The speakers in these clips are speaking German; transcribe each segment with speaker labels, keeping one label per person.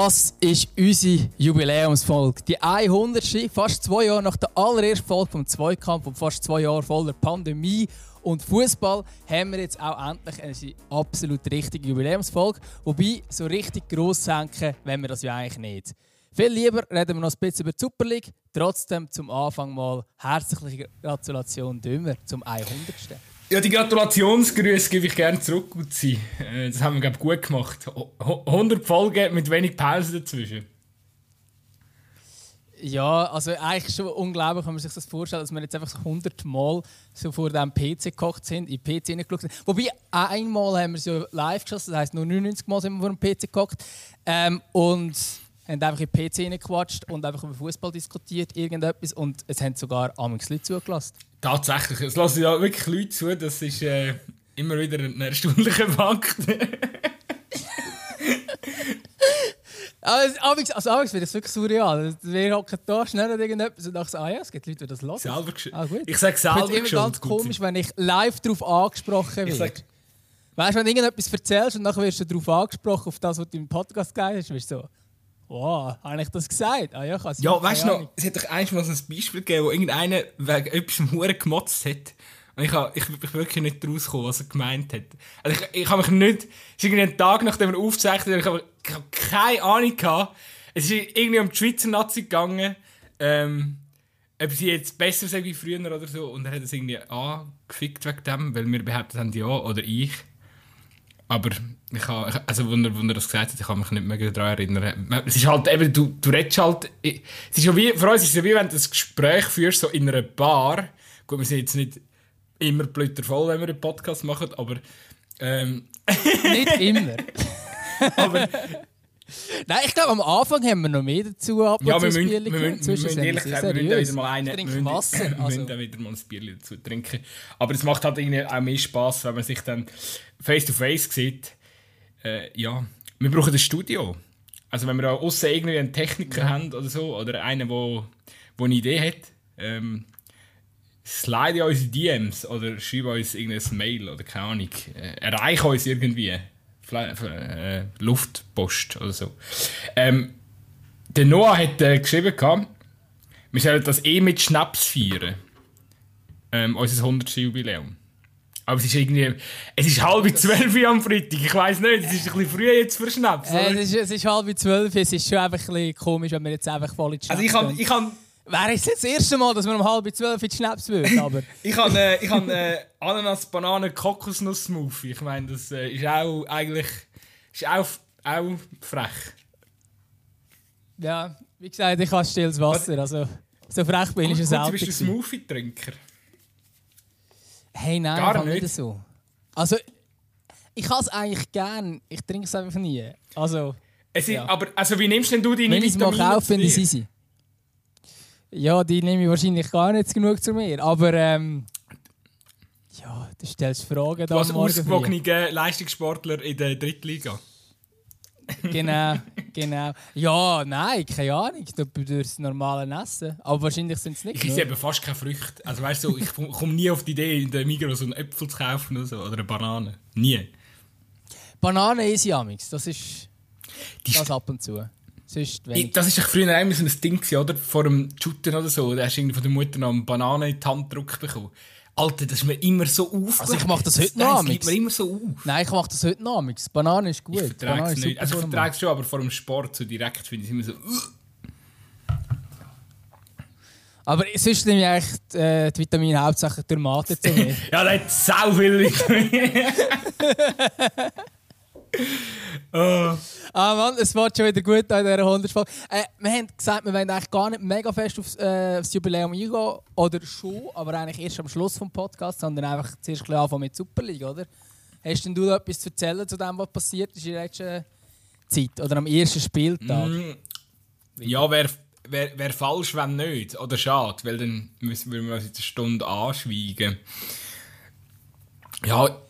Speaker 1: Das ist unsere Jubiläumsfolge. Die 100. Fast zwei Jahre nach der allerersten Folge vom Zweikampf und fast zwei Jahre voller Pandemie und Fußball haben wir jetzt auch endlich eine absolut richtige Jubiläumsfolge. Wobei, so richtig gross senken wenn wir das ja eigentlich nicht. Viel lieber reden wir noch ein bisschen über die Super League. Trotzdem zum Anfang mal herzliche Gratulation Dümmer zum 100.
Speaker 2: Ja, die Gratulationsgrüße gebe ich gerne zurück, Uzi. Äh, das haben wir, glaube ich, gut gemacht. 100 Folgen mit wenig Pause dazwischen.
Speaker 1: Ja, also eigentlich schon unglaublich, wenn man sich das vorstellt, dass wir jetzt einfach so 100 Mal so vor dem PC gekocht sind, in den PC hineingeschaut sind. Wobei, einmal haben wir es ja live geschossen, das heisst nur 99 Mal sind wir vor dem PC gekocht. Ähm, und haben einfach in den PC hineingequatscht und einfach über Fußball diskutiert, irgendetwas. Und es haben sogar amigs Leute zugelassen.
Speaker 2: Tatsächlich, es lassen ja wirklich Leute zu, das ist äh, immer wieder ein erstaunlicher Fakt.
Speaker 1: Also, amigs, also amigs wird es wirklich surreal. Wir hocken da schnell und irgendetwas und dachten, ah ja, es gibt Leute, die das hören.
Speaker 2: Selber ah, gut. Ich sage selber
Speaker 1: Ich finde immer ganz komisch, wenn ich live darauf angesprochen werde. Weißt du, wenn du irgendetwas erzählst und dann wirst du darauf angesprochen, auf das, was du im Podcast gegeben hast, wirst du so, wow, habe ich das gesagt? Ah ja,
Speaker 2: ja weißt du noch, es hat doch einmal so ein Beispiel gegeben, wo irgendeiner wegen etwas Huren gemotzt hat. Und ich, habe, ich, ich wirklich nicht rausgekommen, was er gemeint hat. Also ich, ich habe mich nicht... Es ist irgendwie ein Tag, nachdem er aufgezeichnet hat, ich habe, ich habe keine Ahnung gehabt. Es ist irgendwie um die Schweizer Nazi gegangen. Ähm, ob sie jetzt besser sind wie früher oder so. Und er hat es irgendwie angefickt wegen dem, weil wir behauptet haben, ja, oder ich. Aber ich habe, also, wenn er, wenn er das gesagt hat, ich kann mich nicht mehr daran erinnern. Es ist halt eben, du, du redest halt, es ist ja wie, für uns ist es ja wie, wenn du ein Gespräch führst, so in einer Bar. Gut, wir sind jetzt nicht immer blütervoll, wenn wir einen Podcast machen, aber. Ähm,
Speaker 1: nicht immer. aber. Nein, ich glaube, am Anfang haben wir noch mehr dazu
Speaker 2: ab Ja, wir müssen, wir, müssen, wir müssen ehrlich sagen, wir müssen wieder mal eine,
Speaker 1: wir müssen, Wasser,
Speaker 2: wir müssen also. wieder mal ein Bier dazu trinken. Aber es macht halt irgendwie auch mehr Spass, wenn man sich dann face to face sieht. Äh, ja, wir brauchen ein Studio. Also wenn wir außen irgendwie einen Techniker ja. haben oder so, oder einen, der eine Idee hat, ähm, slide unsere DMs oder schreib uns irgendein Mail oder keine Ahnung. Äh, erreich uns irgendwie. Äh, Luftpost oder so. Ähm, der Noah hat äh, geschrieben, wir sollen das eh mit Schnaps feiern. Ähm, unser 100. Jubiläum. Aber es ist irgendwie. Es ist halb zwölf am Freitag. Ich weiß nicht, es ist ein bisschen früh jetzt für Schnaps.
Speaker 1: Äh, es, ist, es ist halb zwölf. Es ist schon einfach ein bisschen komisch, wenn wir jetzt einfach voll in
Speaker 2: die Schnaps Also ich kann
Speaker 1: Wäre es das erste Mal, dass wir um halb zwölf in die Schnaps würden, aber...
Speaker 2: ich habe äh, ich hab, äh, Ananas, Banane, Kokosnuss Smoothie. Ich meine, das äh, ist auch eigentlich... Ist auch, auch frech.
Speaker 1: Ja, wie gesagt, ich habe stilles Wasser, also... So frech bin ich es
Speaker 2: selten. Bist du Smoothie-Trinker?
Speaker 1: Hey, nein, Gar nicht. nicht so. Also, ich habe es eigentlich gern, ich trinke es einfach nie. Also...
Speaker 2: Es ist, ja. Aber also, wie nimmst denn du deine
Speaker 1: Wenn ich es mal kaufe, finde ich easy. Ja, die nehme ich wahrscheinlich gar nicht genug zu mir. Aber ähm, ja, du stellst Fragen
Speaker 2: da. Was ausgewogene Leistungssportler in der Drittliga.
Speaker 1: genau, genau. Ja, nein, keine Ahnung. Durch das normale Essen. Aber wahrscheinlich sind es nicht.
Speaker 2: Ich esse eben fast keine Früchte. Also weißt du, ich komme nie auf die Idee, in der Migros einen Äpfel zu kaufen oder, so, oder eine Banane. Nie.
Speaker 1: Banane esse ich Das ist das ab und zu.
Speaker 2: Ich, das war früher immer so ein Ding, oder? Vor dem Shooten oder so. Da hast du von der Mutter noch eine Banane in die Hand gedrückt bekommen. Alter, das ist mir immer so auf.
Speaker 1: Also ich mache das heute noch.
Speaker 2: Das mir immer so auf.
Speaker 1: Nein, ich mache das heute noch. Banane ist gut.
Speaker 2: Ich vertrage es nicht. Also ich vertrage es schon, aber vor dem Sport so direkt finde ich es immer so...
Speaker 1: Aber sonst nehme ich eigentlich äh, die Vitamine hauptsächlich durch Mate zu mir.
Speaker 2: ja, das hat sau viel Vitamine.
Speaker 1: oh. Ah Mann, es wird schon wieder gut in dieser 100 Folge. Äh, wir haben gesagt, wir wollen eigentlich gar nicht mega fest aufs, äh, aufs Jubiläum eingehen. Oder schon, aber eigentlich erst am Schluss des Podcasts, sondern einfach zuerst ein anfangen mit Superliga, oder? Hast denn du noch etwas zu erzählen zu dem, was passiert ist in der letzten Zeit? Oder am ersten Spieltag? Mm,
Speaker 2: ja, wäre wär, falsch, wenn nicht. Oder schade, weil dann müssen wir uns jetzt eine Stunde anschweigen. Ja,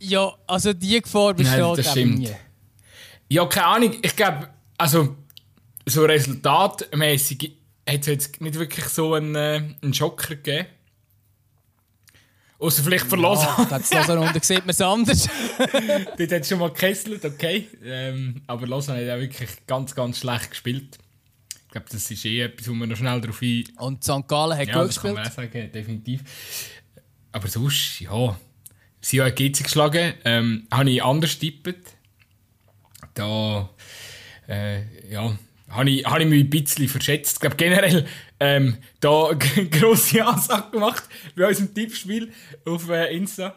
Speaker 1: ja, also die Gefahr besteht Nein, das stimmt. nie.
Speaker 2: Ja, keine Ahnung. Ich glaube, also so resultatmäßig hat es jetzt nicht wirklich so einen, äh, einen Schocker gegeben. Außer vielleicht für
Speaker 1: Ja,
Speaker 2: Lausanne.
Speaker 1: glaube, das Lausanne unten sieht man es anders.
Speaker 2: Dort hat es schon mal gekesselt, okay. Ähm, aber Lausanne hat auch wirklich ganz, ganz schlecht gespielt. Ich glaube, das ist eh etwas, wo wir noch schnell darauf ein...
Speaker 1: Und St. Gallen hat
Speaker 2: Ja,
Speaker 1: gut
Speaker 2: das kann
Speaker 1: gespielt.
Speaker 2: man auch sagen, definitiv. Aber sonst, ja. Sie haben GC geschlagen. Ähm, habe ich anders tippt. Da, äh, ja, habe ich, habe ich mich ein bisschen verschätzt. Ich glaube generell ähm, da grosse Ansage gemacht bei unserem Tippspiel auf äh, Insta.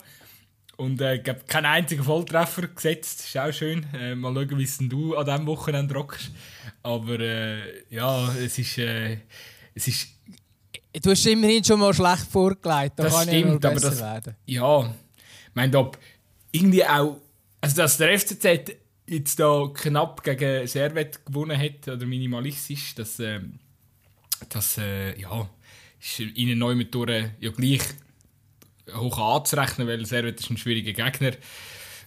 Speaker 2: Und äh, ich glaube, keinen einzigen Volltreffer gesetzt. Ist auch schön. Äh, mal schauen, wie es du an diesem Wochenende rockst. Aber äh, ja, es ist, äh, es ist
Speaker 1: Du hast immerhin schon mal schlecht vorgelegt. Da
Speaker 2: Das
Speaker 1: kann
Speaker 2: stimmt, aber
Speaker 1: besser
Speaker 2: das-
Speaker 1: werden.
Speaker 2: ja, ich meine, ob irgendwie auch, also dass der FCZ jetzt da knapp gegen Servet gewonnen hat, oder minimalistisch, das, ähm, das äh, ja, ist ihnen neu mit durch ja gleich hoch anzurechnen, weil Servet ist ein schwieriger Gegner.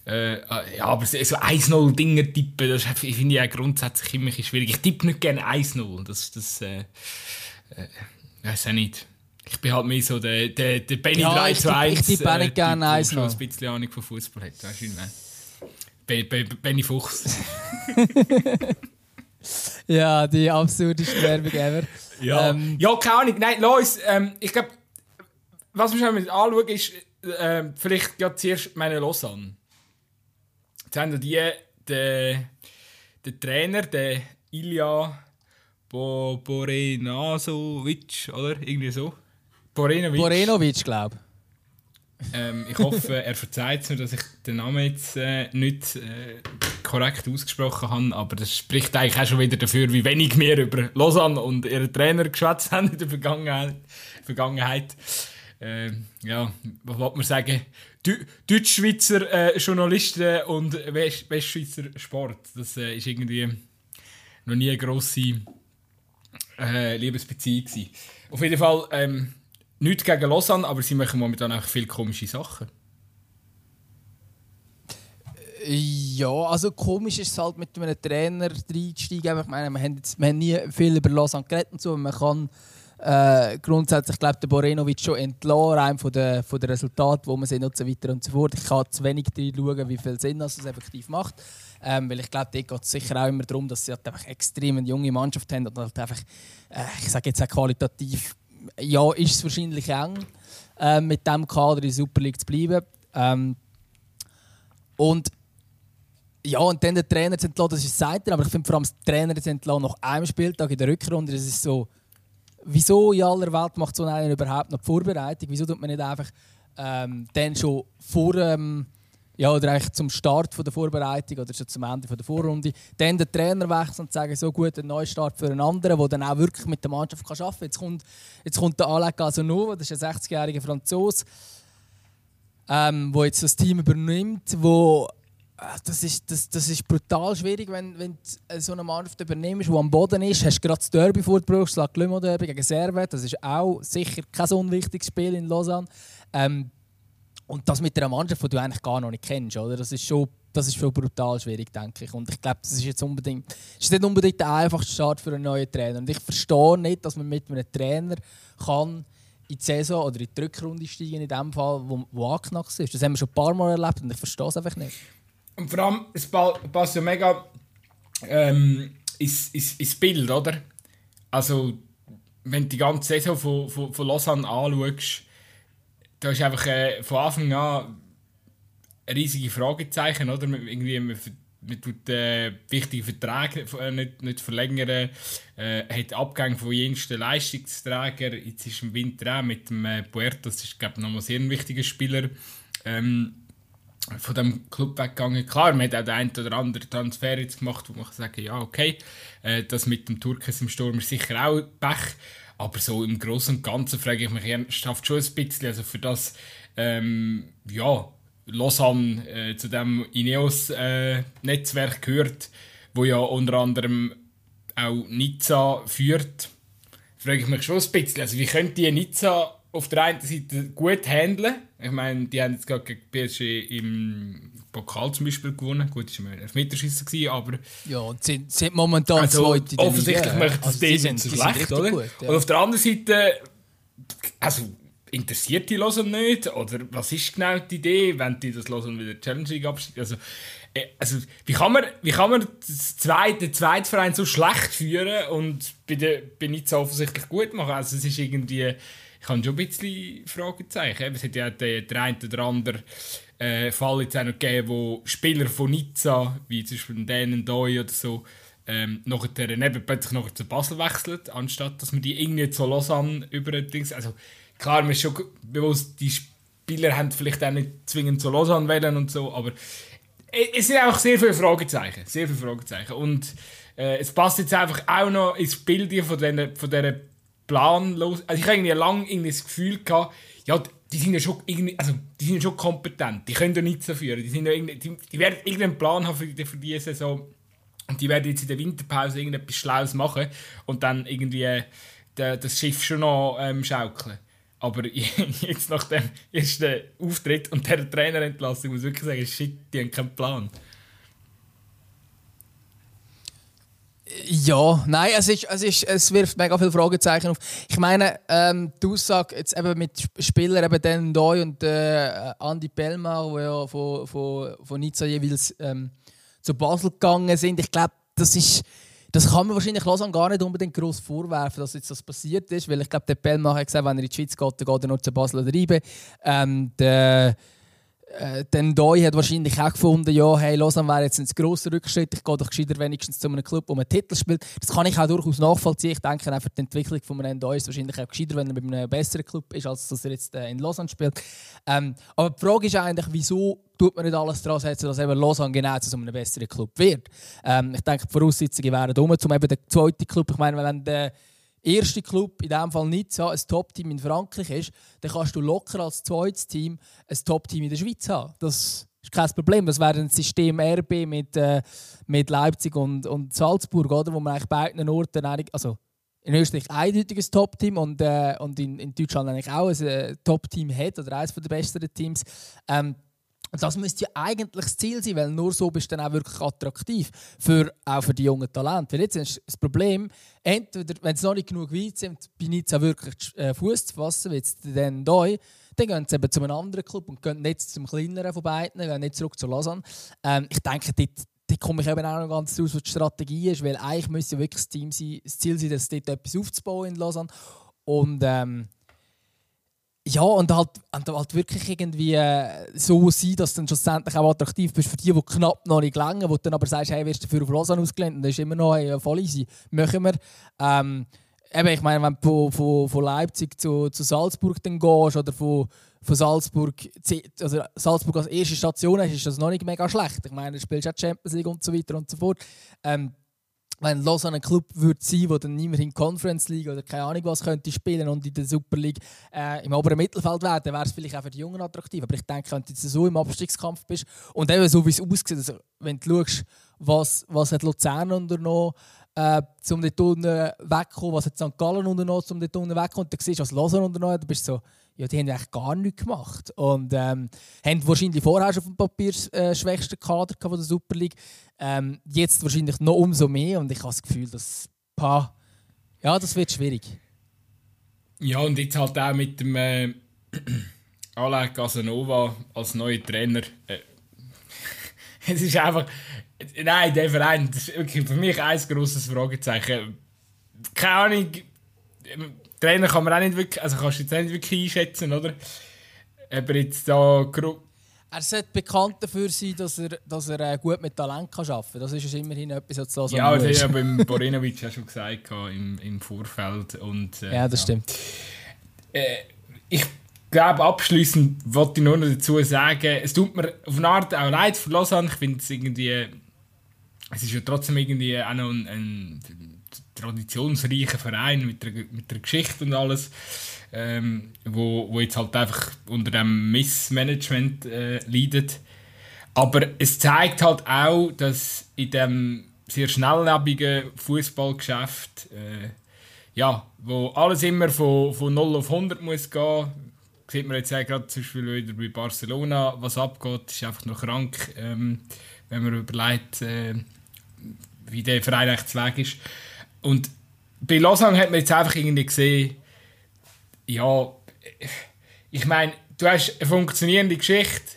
Speaker 2: Äh, äh, ja, aber so so 1-0 Dinger tippen, das finde ich ja grundsätzlich immer schwierig. Ich tippe nicht gerne 1-0, das, das äh, äh, weiß auch nicht. Ich bin halt mehr so der, der, der Benny
Speaker 1: Ja,
Speaker 2: 3
Speaker 1: ich
Speaker 2: zu
Speaker 1: tippe-
Speaker 2: 1.
Speaker 1: ich tippe auch nicht gerne
Speaker 2: der
Speaker 1: 1-0.
Speaker 2: schon ein bisschen Ahnung von Fußball hat. Weißt du? Be, Be, Benny Fuchs.
Speaker 1: Ja, die absurdeste Werbung ever.
Speaker 2: Ja,
Speaker 1: Ähm,
Speaker 2: ja keine Ahnung. Nein, los, ähm, ich glaube, was wir schon mal anschauen, ist ähm, vielleicht gerade zuerst meine Lausanne. Jetzt haben wir die, der, der Trainer, der Ilja Bo, Borenasovic, oder? Irgendwie so. Borenovic.
Speaker 1: Borenovic, glaube
Speaker 2: Ähm, ich hoffe, er verzeiht mir, dass ich den Namen jetzt äh, nicht äh, korrekt ausgesprochen habe, aber das spricht eigentlich auch schon wieder dafür, wie wenig wir über Lausanne und ihren Trainer geschwätzt haben in der Vergangenheit. Vergangenheit. Ähm, ja, was wollte man sagen? Deu- Deutschschweizer äh, Journalisten und West Westschweizer Sport. Das äh, ist irgendwie noch nie eine grosse äh, Liebesbeziehung gewesen. Auf jeden Fall ähm, nichts gegen Lausanne, aber sie machen momentan auch viele komische Sachen.
Speaker 1: Ja, also komisch ist es halt mit einem Trainer reinzusteigen. Ich meine, wir haben, jetzt, wir haben nie viel über Lausanne geredet und so. Man kann äh, grundsätzlich, glaube der Borenovic schon entlassen, rein von den von den Resultaten, wo man sehen und so weiter und so fort. Ich kann zu wenig schauen, wie viel Sinn das effektiv macht. Ähm, weil ich glaube, dort geht es sicher auch immer darum, dass sie halt einfach extrem eine junge Mannschaft haben und halt einfach, äh, ich sage jetzt auch qualitativ, ja, ist es wahrscheinlich eng, äh, mit dem Kader in der Super League zu bleiben. Ähm, und ja, und dann den Trainer zu entlassen, das ist das eine, aber ich finde vor allem, das Trainer zu entlassen nach einem Spieltag in der Rückrunde, das ist so, wieso in aller Welt macht so einer überhaupt noch die Vorbereitung? Wieso tut man nicht einfach ähm, dann schon vor ähm, ja, oder eigentlich zum Start von der Vorbereitung oder schon zum Ende von der Vorrunde, dann den Trainer wechseln und sagen, so gut, ein Neustart für einen anderen, der dann auch wirklich mit der Mannschaft kann arbeiten kann. Jetzt kommt, jetzt kommt der Alec Casanova, das ist ein 60-jähriger Franzose, ähm, wo jetzt das Team übernimmt, wo äh, das ist, das, das ist brutal schwierig, wenn, wenn du so eine Mannschaft übernimmst, die am Boden ist. Hast du gerade das Derby vorgebracht, das Glümo Derby gegen Servet. Das ist auch sicher kein unwichtiges Spiel in Lausanne. Ähm, und das mit einer Mannschaft, die du eigentlich gar noch nicht kennst, oder? Das ist schon, das ist schon brutal schwierig, denke ich. Und ich glaube, das ist jetzt unbedingt, ist nicht unbedingt der einfachste Start für einen neuen Trainer. Und ich verstehe nicht, dass man mit einem Trainer kann in die Saison oder in die Rückrunde steigen, in dem Fall, wo, wo angeknackst ist. Das haben wir schon ein paar Mal erlebt und ich verstehe es einfach nicht.
Speaker 2: Und vor allem, es pa- passt ja mega ähm, ins, ins, ins Bild, oder? Also, wenn du die ganze Saison von, von, von Lausanne anschaust, da ist einfach äh, von Anfang an riesige Fragezeichen, oder? Man- Irgendwie, man, man tut äh, wichtige Verträge äh, nicht, nicht verlängern, äh, hat Abgänge von jensten Leistungsträgern. Jetzt ist im Winter auch mit dem äh, Puerto, das ist, glaube ich, nochmal sehr ein wichtiger Spieler. Ähm, von dem Club weggegangen. Klar, man hat auch den einen oder anderen Transfer jetzt gemacht, wo man sagen ja, okay, äh, das mit dem Turkes im Sturm ist sicher auch Pech. Aber so im Großen und Ganzen frage ich mich ernsthaft schon ein bisschen, also für das, ähm, ja, Lausanne äh, zu dem Ineos-Netzwerk gehört, wo ja unter anderem auch Nizza führt, frage ich mich schon ein bisschen, also wie könnte die Nizza auf der einen Seite gut handeln? Ich meine, die haben jetzt gerade gegen PSG im Pokal zum Beispiel gewonnen. Gut, das war ein Elfmeterschießen, gewesen, aber
Speaker 1: Ja, und sind, sind momentan
Speaker 2: also,
Speaker 1: Zweite
Speaker 2: offensichtlich möchte das
Speaker 1: Also, die sind-
Speaker 2: nicht so schlecht, oder?
Speaker 1: gut, ja.
Speaker 2: Und auf der anderen Seite, also interessiert die Lausanne nicht? Oder was ist genau die Idee, wenn die das Lausanne wieder Challenge League abschließen? Also, äh, also, wie kann man, wie kann man das zweite, den zweiten Verein so schlecht führen und bei, der, bei Nizza offensichtlich gut machen? Also, es ist irgendwie, ich habe schon ein bisschen Fragezeichen. Es hat ja den, den einen oder anderen äh, Fall jetzt auch noch gegeben, wo Spieler von Nizza, wie zum Beispiel Dan Doi oder so, ähm, nachher eben plötzlich nachher zu Basel wechselt, anstatt dass man die irgendwie zu Lausanne über also klar, mir ist schon bewusst, die Spieler haben vielleicht auch nicht zwingend zu Lausanne wählen und so, aber es sind einfach sehr viele Fragezeichen, sehr viele Fragezeichen. Und äh, es passt jetzt einfach auch noch ins Bild von dieser, von dieser planlos, also ich habe irgendwie lange irgendwie das Gefühl gehabt, ja, die sind ja schon also die sind ja schon kompetent, die können ja nichts dafür, die, sind ja die, die werden irgendeinen Plan haben für, die, für diese Saison und die werden jetzt in der Winterpause irgendetwas Schlaues machen und dann irgendwie äh, das Schiff schon noch ähm, schaukeln. Aber jetzt nach dem ersten Auftritt und der Trainerentlassung muss ich wirklich sagen, shit, die haben keinen Plan.
Speaker 1: Ja, nein, es, ist, es, ist, es wirft mega viele Fragezeichen auf. Ich meine, ähm, die Aussage jetzt eben mit Spielern, eben Dan Doy und äh, Andy Bellmar, die ja von, von, von Nizza jeweils ähm, zu Basel gegangen sind. Ich glaube, das ist das kann man wahrscheinlich Lausanne gar nicht unbedingt groß vorwerfen, dass jetzt das passiert ist, weil ich glaube, der Bellmacher hat gesagt, wenn er in die Schweiz geht, dann geht er nur zu Basel oder Reibe. Ähm, der äh, dann Doi hat wahrscheinlich auch gefunden, ja, hey, Lausanne wäre jetzt ein grosser Rückschritt, ich gehe doch gescheiter wenigstens zu einem Club, wo man Titel spielt. Das kann ich auch durchaus nachvollziehen. Ich denke einfach, die Entwicklung von einem Doi ist wahrscheinlich auch gescheiter, wenn er bei einem besseren Club ist, als dass er jetzt äh, in Lausanne spielt. Ähm, aber die Frage ist eigentlich, wieso tut man nicht alles daran setzen, dass eben Lausanne genau zu einem besseren Club wird. Ähm, ich denke, die Voraussetzungen wären dumm, um eben den zweiten Club, ich meine, wenn der erste Club, in diesem Fall Nizza, ein Top-Team in Frankreich ist, dann kannst du locker als zweites Team ein Top-Team in der Schweiz haben. Das ist kein Problem. Das wäre ein System RB mit, äh, mit Leipzig und, und Salzburg, oder? wo man eigentlich beiden Orten, also in Österreich eindeutig ein Top-Team und, äh, und in, in Deutschland eigentlich auch ein äh, Top-Team hat oder eines der besseren Teams. Ähm, und das müsste ja eigentlich das Ziel sein, weil nur so bist du dann auch wirklich attraktiv, für, auch für die jungen Talente. Weil jetzt ist das Problem, entweder, wenn sie noch nicht genug weit sind, bei Nizza wirklich äh, Fuß zu fassen, wie jetzt dann hier, dann gehen sie eben zu einem anderen Club und gehen nicht zum kleineren von beiden, gehen nicht zurück zu Lausanne. Ähm, ich denke, dort, dort komme ich eben auch noch ganz raus, was die Strategie ist, weil eigentlich müsste ja wirklich das, Team sein, das Ziel sein, dass dort etwas aufzubauen in Lausanne. Und ähm, ja, und halt, und halt wirklich irgendwie äh, so sein, dass du dann schlussendlich auch attraktiv bist für die, die knapp noch nicht gelangen, wo du dann aber sagst, hey, wirst du dafür auf Lausanne ausgelehnt? Und das ist immer noch hey, voll easy. Machen wir. Ähm, eben, ich meine, wenn du von, von Leipzig zu, zu Salzburg dann gehst oder von, von Salzburg, also Salzburg als erste Station hast, ist das noch nicht mega schlecht. Ich meine, du spielst auch Champions League und so weiter und so fort. Ähm, wenn Lausanne ein Club würde sein, der dann immerhin Conference League oder keine Ahnung was könnte spielen und in der Super League äh, im oberen Mittelfeld wäre, dann wäre es vielleicht auch für die Jungen attraktiv. Aber ich denke, wenn du jetzt so im Abstiegskampf bist und eben so wie es aussieht, also wenn du schaust, was, was Luzern unternommen äh, um dort unten wegzukommen, was hat St. Gallen unternommen, um dort unten wegzukommen, und dann siehst du, was Lausanne unternommen hat, dann bist du so, ja, die haben eigentlich gar nichts gemacht. Und ähm, haben wahrscheinlich vorher schon auf dem Papier äh, schwächsten Kader von der Super League. Ähm, jetzt wahrscheinlich noch umso mehr. Und ich habe das Gefühl, dass pa, ja, das wird schwierig.
Speaker 2: Ja, und jetzt halt auch mit dem äh, Alain Casanova als neuer Trainer. Äh, es ist einfach. Nein, der Verein, das ist wirklich für mich ein großes Fragezeichen. Keine Ahnung Trainer kann man auch nicht wirklich, also kannst du jetzt nicht wirklich einschätzen, oder? Aber jetzt da...
Speaker 1: Er sollte bekannt dafür sein, dass er, dass er äh, gut mit Talent kann arbeiten kann. Das ist immerhin etwas,
Speaker 2: was so Ja, das hat ja beim Borinovic ja schon gesagt im, im Vorfeld. Und,
Speaker 1: äh, ja, das ja. stimmt.
Speaker 2: Äh, ich glaube, abschließend wollte ich nur noch dazu sagen, es tut mir auf eine Art auch leid für Lausanne. Ich finde es irgendwie... Es ist ja trotzdem irgendwie auch noch ein, ein traditionsreichen Verein mit der, mit der Geschichte und alles, ähm, wo, wo jetzt halt einfach unter dem Missmanagement äh, leidet. Aber es zeigt halt auch, dass in dem sehr schnelllebigen Fußballgeschäft, äh, ja, wo alles immer von, von 0 auf 100 muss gehen, sieht man jetzt auch gerade zum Beispiel wieder bei Barcelona, was abgeht, ist einfach noch krank, ähm, wenn man überlegt, äh, wie der Verein eigentlich weg ist. Und bei Lausanne hat man jetzt einfach irgendwie gesehen, ja, ich meine, du hast eine funktionierende Geschichte,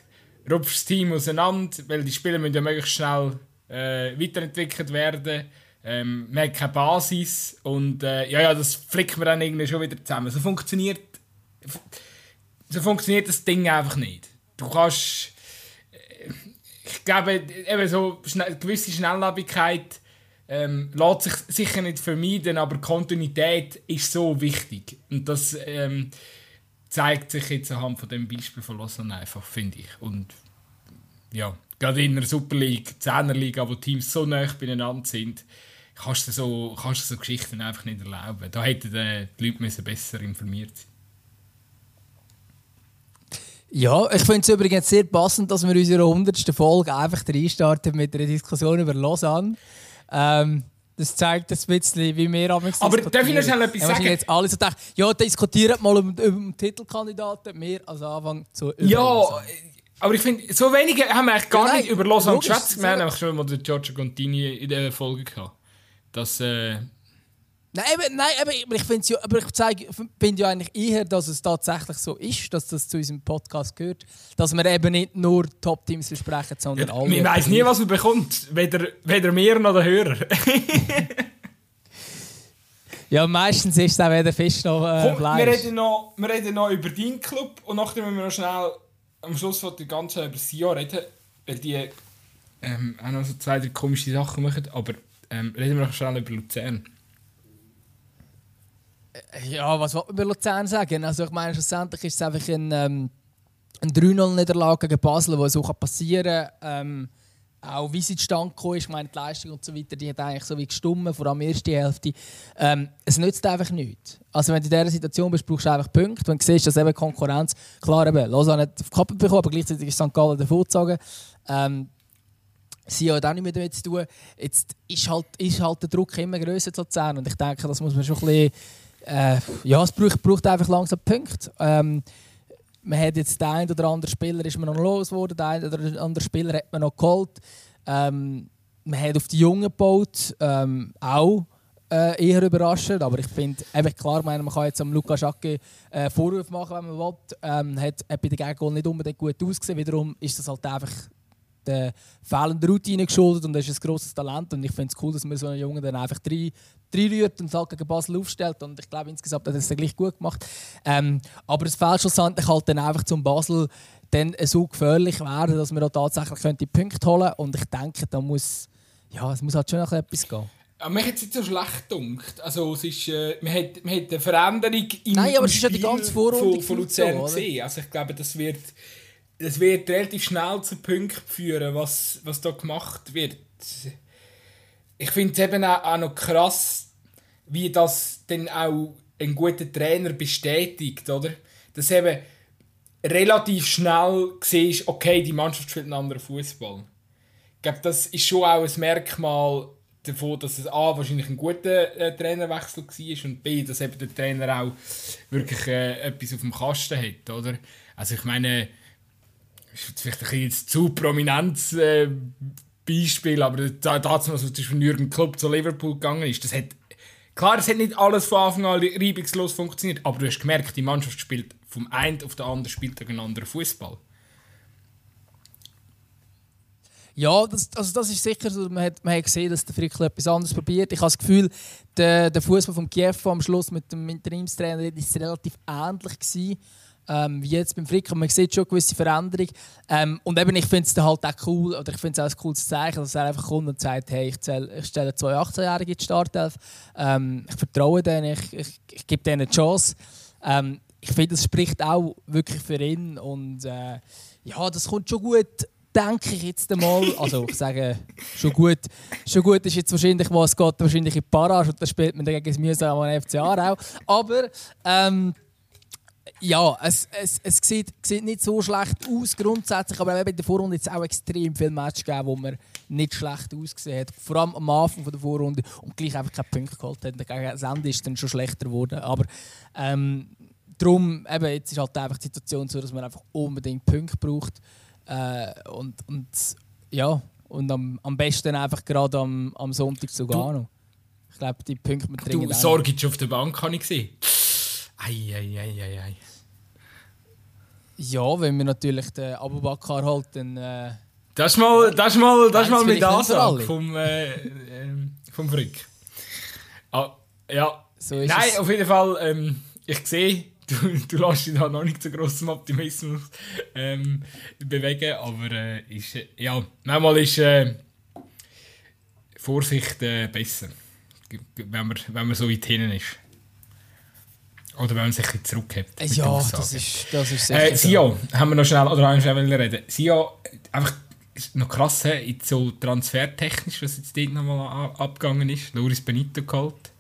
Speaker 2: rupfst das Team auseinander, weil die Spieler müssen ja möglichst schnell äh, weiterentwickelt werden. Ähm, man hat keine Basis und äh, ja, ja, das flickt man dann irgendwie schon wieder zusammen. So funktioniert, so funktioniert das Ding einfach nicht. Du kannst, äh, ich glaube, eben so gewisse Schnelllebigkeit ähm, lässt sich sicher nicht vermeiden, aber Kontinuität ist so wichtig. Und das ähm, zeigt sich jetzt anhand von dem Beispiel von Lausanne einfach, finde ich. Und ja, gerade in der Super League, 10er Liga, wo Teams so nah beieinander sind, kannst du so, kannst du so Geschichten einfach nicht erlauben. Da hätten die Leute müssen besser informiert sein.
Speaker 1: Ja, ich finde es übrigens sehr passend, dass wir in unserer 100. Folge einfach reinstarten mit einer Diskussion über Lausanne. Ähm, das zeigt ein bisschen, wie wir am
Speaker 2: Aber darf ich noch schnell etwas sagen?
Speaker 1: Jetzt alle so gedacht, ja, diskutiert mal über, den Titelkandidaten, mehr als Anfang zu
Speaker 2: Ja, aber ich finde, so wenige haben wir eigentlich gar ja, nein, nicht über Lausanne geschwätzt. Wir haben einfach schon mal den Giorgio Contini in der Folge gehabt. Das, äh,
Speaker 1: Nein, eben, nein eben, ich finde ja, aber ich zeige, finde ja eigentlich eher, dass es tatsächlich so ist, dass das zu unserem Podcast gehört, dass wir eben nicht nur Top-Teams besprechen, sondern
Speaker 2: ja,
Speaker 1: alle.
Speaker 2: Man weiß nie, was man bekommt, weder, weder mehr noch der Hörer.
Speaker 1: ja, meistens ist es auch weder Fisch noch äh,
Speaker 2: Komm, wir, reden noch wir reden noch über deinen Club und nachdem müssen wir noch schnell am Schluss von der ganzen über Jahr reden, weil die ähm, auch noch so zwei, drei komische Sachen machen, aber ähm, reden wir noch schnell über Luzern.
Speaker 1: Äh, ja, was wollen wir über Luzern sagen? Also ich meine, schlussendlich ist es einfach ein, ähm, ein 3-0-Niederlage gegen Basel, die so passieren kann. Ähm, auch wie sie zustande gekommen ist, meine, die Leistung und so weiter, die hat eigentlich so wie gestummen, vor allem die erste Hälfte. Ähm, es nützt einfach nichts. Also wenn du in dieser Situation bist, brauchst du einfach Punkte. Wenn du siehst, dass eben Konkurrenz, klar eben, Lausanne hat auf die Kappe bekommen, aber gleichzeitig ist St. Gallen davon gezogen. Ähm, sie hat auch nicht mehr damit zu tun. Jetzt ist halt, ist halt der Druck immer grösser zu Luzern und ich denke, das muss man schon ein bisschen äh, ja, es braucht, braucht, einfach langsam Punkte. Ähm, man hat jetzt den einen oder anderen Spieler ist man noch losgeworden, den einen oder anderen Spieler hat man noch geholt. Ähm, man hat auf die Jungen gebaut, ähm, auch äh, eher überraschend, aber ich finde, klar, man kann jetzt am Luca Schacke äh, Vorwürfe machen, wenn man will. Ähm, hat, hat bei den Gegnern nicht unbedingt gut ausgesehen. Wiederum ist das halt einfach der fehlenden Routine geschuldet und er ist ein grosses Talent und ich finde es cool, dass man so einen Jungen dann einfach drei reinrührt und halt gegen Basel aufstellt und ich glaube insgesamt hat er es gleich gut gemacht. Ähm, aber es fehlt schlussendlich halt dann einfach zum Basel dann so gefährlich werden, dass man auch tatsächlich könnte Punkte holen und ich denke, da muss, ja, es muss halt schon noch etwas gehen.
Speaker 2: Aber mich hat es nicht so schlecht gedacht. Also, es ist, äh, man, hat, man hat eine Veränderung im,
Speaker 1: Nein, aber es ist ja die ganze Vorrunde
Speaker 2: von, von Luzern gesehen. Also ich glaube, das wird es wird relativ schnell zu Punkten führen, was, was da gemacht wird. Ich finde es eben auch, noch krass, wie das dann auch ein guter Trainer bestätigt, oder? Dass eben relativ schnell siehst, okay, die Mannschaft spielt einen anderen Fußball. Ich glaube, das ist schon auch ein Merkmal davon, dass es A, wahrscheinlich ein guter äh, Trainerwechsel war und B, dass eben der Trainer auch wirklich äh, etwas auf dem Kasten hat, oder? Also ich meine, ist vielleicht ein bisschen zu prominentes äh, Beispiel, aber das, was zwischen Jürgen Klopp zu Liverpool gegangen ist, das hat Klar, es hat nicht alles von Anfang an reibungslos funktioniert, aber du hast gemerkt, die Mannschaft spielt vom einen auf den anderen spielt einen anderen Fußball.
Speaker 1: Ja, das, also das ist sicher so. Man hat, man hat gesehen, dass der Frickl etwas anderes probiert. Ich habe das Gefühl, der, der Fußball vom Kiew am Schluss mit dem Interimstrainer ist relativ ähnlich gewesen ähm, wie jetzt beim Frick. man sieht schon eine gewisse Veränderung. Ähm, und eben, ich finde es halt auch cool, oder ich finde es auch ein cooles Zeichen, dass er einfach kommt und sagt, hey, ich, zähl, ich stelle zwei 18-Jährige in die Startelf. Ähm, ich vertraue denen, ich, ich, ich gebe denen eine Chance. Ähm, ich finde, das spricht auch wirklich für ihn. Und äh, ja, das kommt schon gut denke ich jetzt einmal. Also ich sage, schon gut, schon gut ist jetzt wahrscheinlich, was geht wahrscheinlich in Parage und da spielt man gegen das mühsam an FC Aarau. Aber ähm, ja, es, es, es sieht, sieht nicht so schlecht aus grundsätzlich, aber eben in der Vorrunde jetzt auch extrem viele Matches gegeben, wo man nicht schlecht ausgesehen hat. Vor allem am Anfang der Vorrunde und gleich einfach keine Punkte geholt hat. Gegen das Ende ist dann schon schlechter geworden. Aber ähm, darum, eben, jetzt ist halt einfach die Situation so, dass man einfach unbedingt Punkte braucht. Äh, und, und ja, und am, am besten einfach gerade am, am Sonntag sogar noch. Ich glaube, die Punkte
Speaker 2: mit Du, Sorgic auf der Bank habe ich gesehen. Ei, ei, ei, ei, ei.
Speaker 1: Ja, wenn wir natürlich den Abubakar holt, dann... Äh,
Speaker 2: das ist mal, das ist mal, das ist mal mit Ansage vom, äh, ähm, vom Frick. Ah, ja,
Speaker 1: so ist
Speaker 2: nein,
Speaker 1: es.
Speaker 2: auf jeden Fall, ähm, ich sehe, du, du lässt dich da noch nicht zu grossem Optimismus ähm, bewegen, aber äh, ist, äh, ja, manchmal ist äh, Vorsicht äh, besser, wenn man, wenn man so weit hinten ist. Oder wenn man sich ein bisschen zurückhält.
Speaker 1: Ja, das ist, das ist sicher
Speaker 2: Äh,
Speaker 1: so.
Speaker 2: Sia, haben wir noch schnell, oder haben wir schnell reden. Sia, einfach noch krass, he, in so transfertechnisch, was jetzt dort nochmal abgegangen ist. Loris Benito geholt.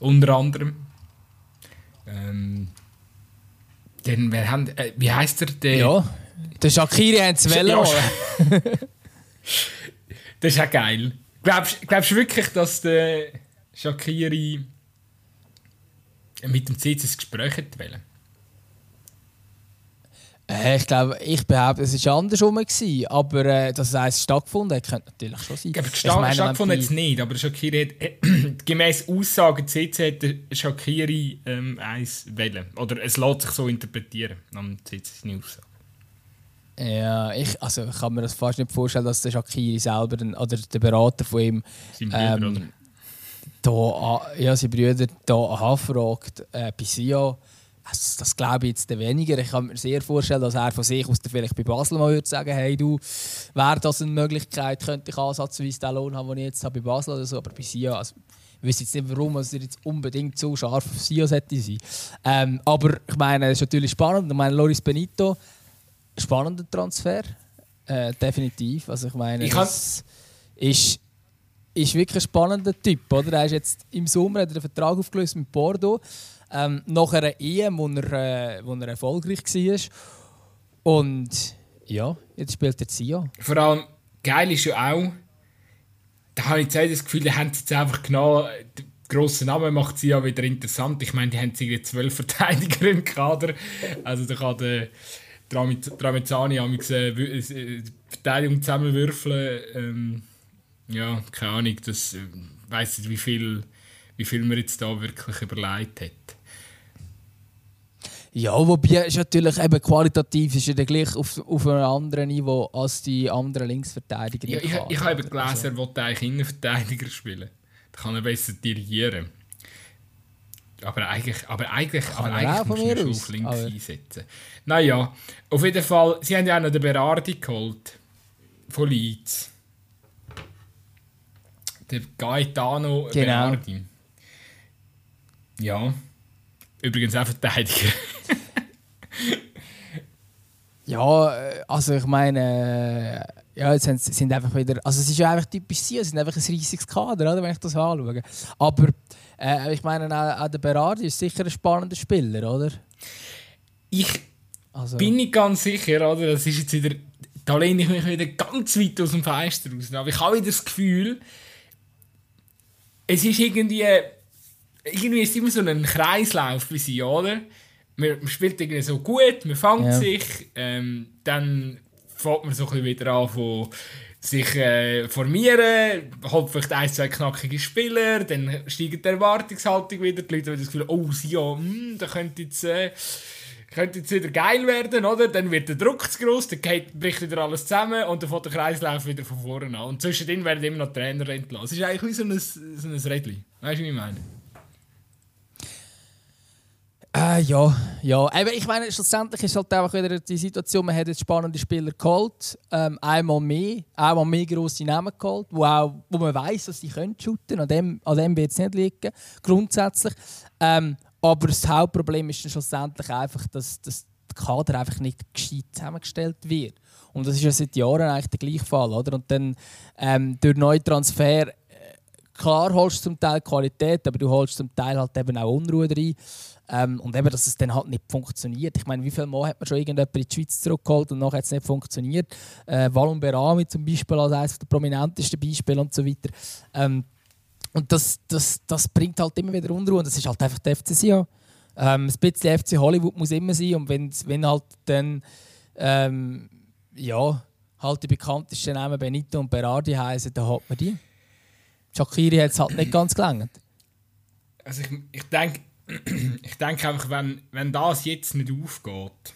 Speaker 2: Unter anderem. Ähm, dann, wer haben, äh, wie heisst er? Der,
Speaker 1: Ja, der Shakiri hat es.
Speaker 2: Ja. Das ist auch geil. Glaubst glaubst du wirklich, dass der Shakiri mit dem CC das Gespräch wollen?
Speaker 1: Äh, ich glaube, ich behaupte, es war andersrum. Gewesen, aber äh, dass es eins stattgefunden hat, könnte natürlich schon sein.
Speaker 2: Glaube,
Speaker 1: Ich meine,
Speaker 2: stattgefunden hat es nicht, aber Shakiri hat, äh, gemäß Aussagen CC hat Shakiri ähm, eins wählen. Oder es lässt sich so interpretieren, am CC seine Aussage.
Speaker 1: Ja, ich, also kann mir das fast nicht vorstellen, dass der Shakiri selber oder der Berater von ihm
Speaker 2: Sein Bruder,
Speaker 1: Ähm? Da, an- ja, seine Brüder hier anfragt, äh, bei Sia. Also, das glaube ich jetzt weniger. Ich kann mir sehr vorstellen, dass er von sich aus vielleicht bei Basel mal würde sagen, hey du, wäre das eine Möglichkeit, könnte ich ansatzweise den Lohn haben, den ich jetzt habe bei Basel oder so, aber bei Sia, also, ich weiß jetzt nicht, warum er jetzt unbedingt so scharf auf Sia sollte sein. Ähm, aber ich meine, es ist natürlich spannend. Ich meine, Loris Benito, spannender Transfer, äh, definitiv. Also ich meine,
Speaker 2: Ich
Speaker 1: das ist ist wirklich ein spannender Typ. Oder? Er ist jetzt im Sommer hat er einen Vertrag aufgelöst mit Bordeaux. Ähm, nach einer EM, wo er, äh, wo er erfolgreich war. Und ja, jetzt spielt er Zia.
Speaker 2: Vor allem, geil ist ja auch, da habe ich jetzt das Gefühl, die haben jetzt einfach genommen, der grosse Name macht sie wieder interessant. Ich meine, die haben irgendwie zwölf Verteidiger im Kader. Also da kann der Tramezzani am äh, äh, die Verteidigung zusammenwürfeln. Ähm, ja, keine Ahnung, das äh, weiss nicht, wie viel, wie viel man jetzt da wirklich überlegt hat.
Speaker 1: Ja, wobei ist natürlich eben qualitativ ist er dann gleich auf, auf einem anderen Niveau als die anderen Linksverteidiger.
Speaker 2: Ja, ich,
Speaker 1: Kader,
Speaker 2: ich habe eben gelesen,
Speaker 1: Also,
Speaker 2: er wollte eigentlich Innenverteidiger spielen. Da kann er besser dirigieren. Aber eigentlich, aber eigentlich, aber
Speaker 1: er
Speaker 2: eigentlich muss man schon auf links
Speaker 1: aber-
Speaker 2: einsetzen. Naja, auf jeden Fall, sie haben ja auch noch den Berardi geholt. Von Leeds. Der Gaetano
Speaker 1: Genau.
Speaker 2: Berardi. Ja. Übrigens auch Verteidiger.
Speaker 1: Ja, äh, also ich meine, äh, ja, jetzt sie- sind einfach wieder, also es ist ja einfach typisch sie, es sind einfach ein riesiges Kader, oder, wenn ich das anschaue. Aber äh, ich meine, auch, auch der Berardi ist sicher ein spannender Spieler, oder?
Speaker 2: Ich
Speaker 1: Also,
Speaker 2: bin nicht ganz sicher, oder? Das ist jetzt wieder. Da lehne ich mich wieder ganz weit aus dem Fenster raus. Aber ich habe wieder das Gefühl, es ist irgendwie. Irgendwie ist immer so ein Kreislauf bei sie, oder? Man, man spielt irgendwie so gut, man fängt
Speaker 1: Ja.
Speaker 2: sich, ähm, dann fängt man so ein bisschen wieder an von sich äh, formieren, holt vielleicht ein, zwei knackige Spieler, dann steigt die Erwartungshaltung wieder, die Leute haben das Gefühl, oh, sie ja, hm, da könnte jetzt, äh, könnte jetzt wieder geil werden, oder? Dann wird der Druck zu groß, dann bricht wieder alles zusammen und dann fängt der Kreislauf wieder von vorne an. Und zwischendrin werden immer noch Trainer entlassen. Es ist eigentlich wie so ein, so ein Rädchen. Weißt du, wie ich meine?
Speaker 1: Äh, ja, ja. Aber ich meine, schlussendlich ist halt einfach wieder die Situation, man hat jetzt spannende Spieler geholt, ähm, einmal mehr, einmal mehr grosse Namen geholt, wo, auch, wo man weiß, dass sie können shooten An dem, an dem wird es nicht liegen, grundsätzlich. Ähm, aber das Hauptproblem ist dann schlussendlich einfach, dass, dass der Kader einfach nicht gescheit zusammengestellt wird. Und das ist ja seit Jahren eigentlich der gleiche Fall. Oder? Und dann ähm, durch neue Transfer klar holst du zum Teil Qualität, aber du holst zum Teil halt eben auch Unruhe rein. Ähm, und eben, dass es dann halt nicht funktioniert. Ich meine, wie viele Mal hat man schon irgendjemand in die Schweiz zurückgeholt und nachher hat es nicht funktioniert? Äh, Valon Berami zum Beispiel als eines der prominentesten Beispiele und so weiter. Ähm, und das, das, das bringt halt immer wieder Unruhe und das ist halt einfach der FC Sion. Ähm, ein bisschen FC Hollywood muss immer sein und wenn, wenn halt dann ähm, ja, halt die bekanntesten Namen Benito und Berardi heißen, dann hat man die. Shakiri hat es halt nicht ganz gelangt.
Speaker 2: Also ich, ich denke ich denk einfach, wenn, wenn das jetzt nicht aufgeht,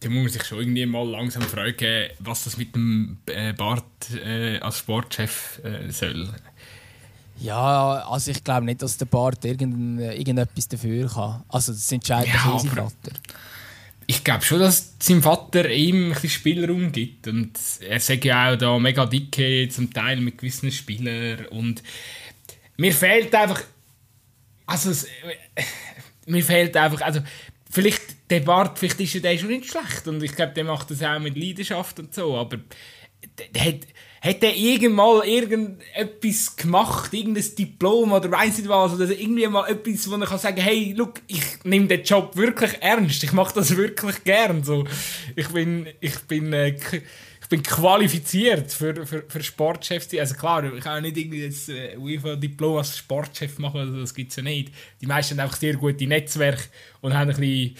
Speaker 2: da muss man sich schon irgendwie mal langsam fragen, was das mit dem äh, Bart äh, als Sportchef äh, soll.
Speaker 1: Ja, also ich glaube nicht, dass der Bart irgend, irgendetwas dafür kann. Also das entscheidet
Speaker 2: Ja,
Speaker 1: schon sein Vater.
Speaker 2: Ich glaube schon, dass sein Vater ihm ein bisschen Spielraum gibt. Und er sagt ja auch da mega dicke zum Teil mit gewissen Spielern. Und mir fehlt einfach. Also, es, mir fehlt einfach. Also, vielleicht der Bart, vielleicht ist er der schon nicht schlecht. Und ich glaube, der macht das auch mit Leidenschaft und so. Aber der, der hat, hat er irgendwann irgendetwas gemacht, irgendein Diplom oder weiss nicht was, oder irgendwie mal etwas, wo er kann sagen, hey, look, ich nehme den Job wirklich ernst, ich mache das wirklich gern, so. Ich bin, ich bin, äh, ich bin qualifiziert für, für, für Sportchef. Also klar, ich kann nicht irgendwie äh, UEFA-Diplom als Sportchef machen, also das gibt es ja nicht. Die meisten haben einfach sehr gute Netzwerke und haben ein bisschen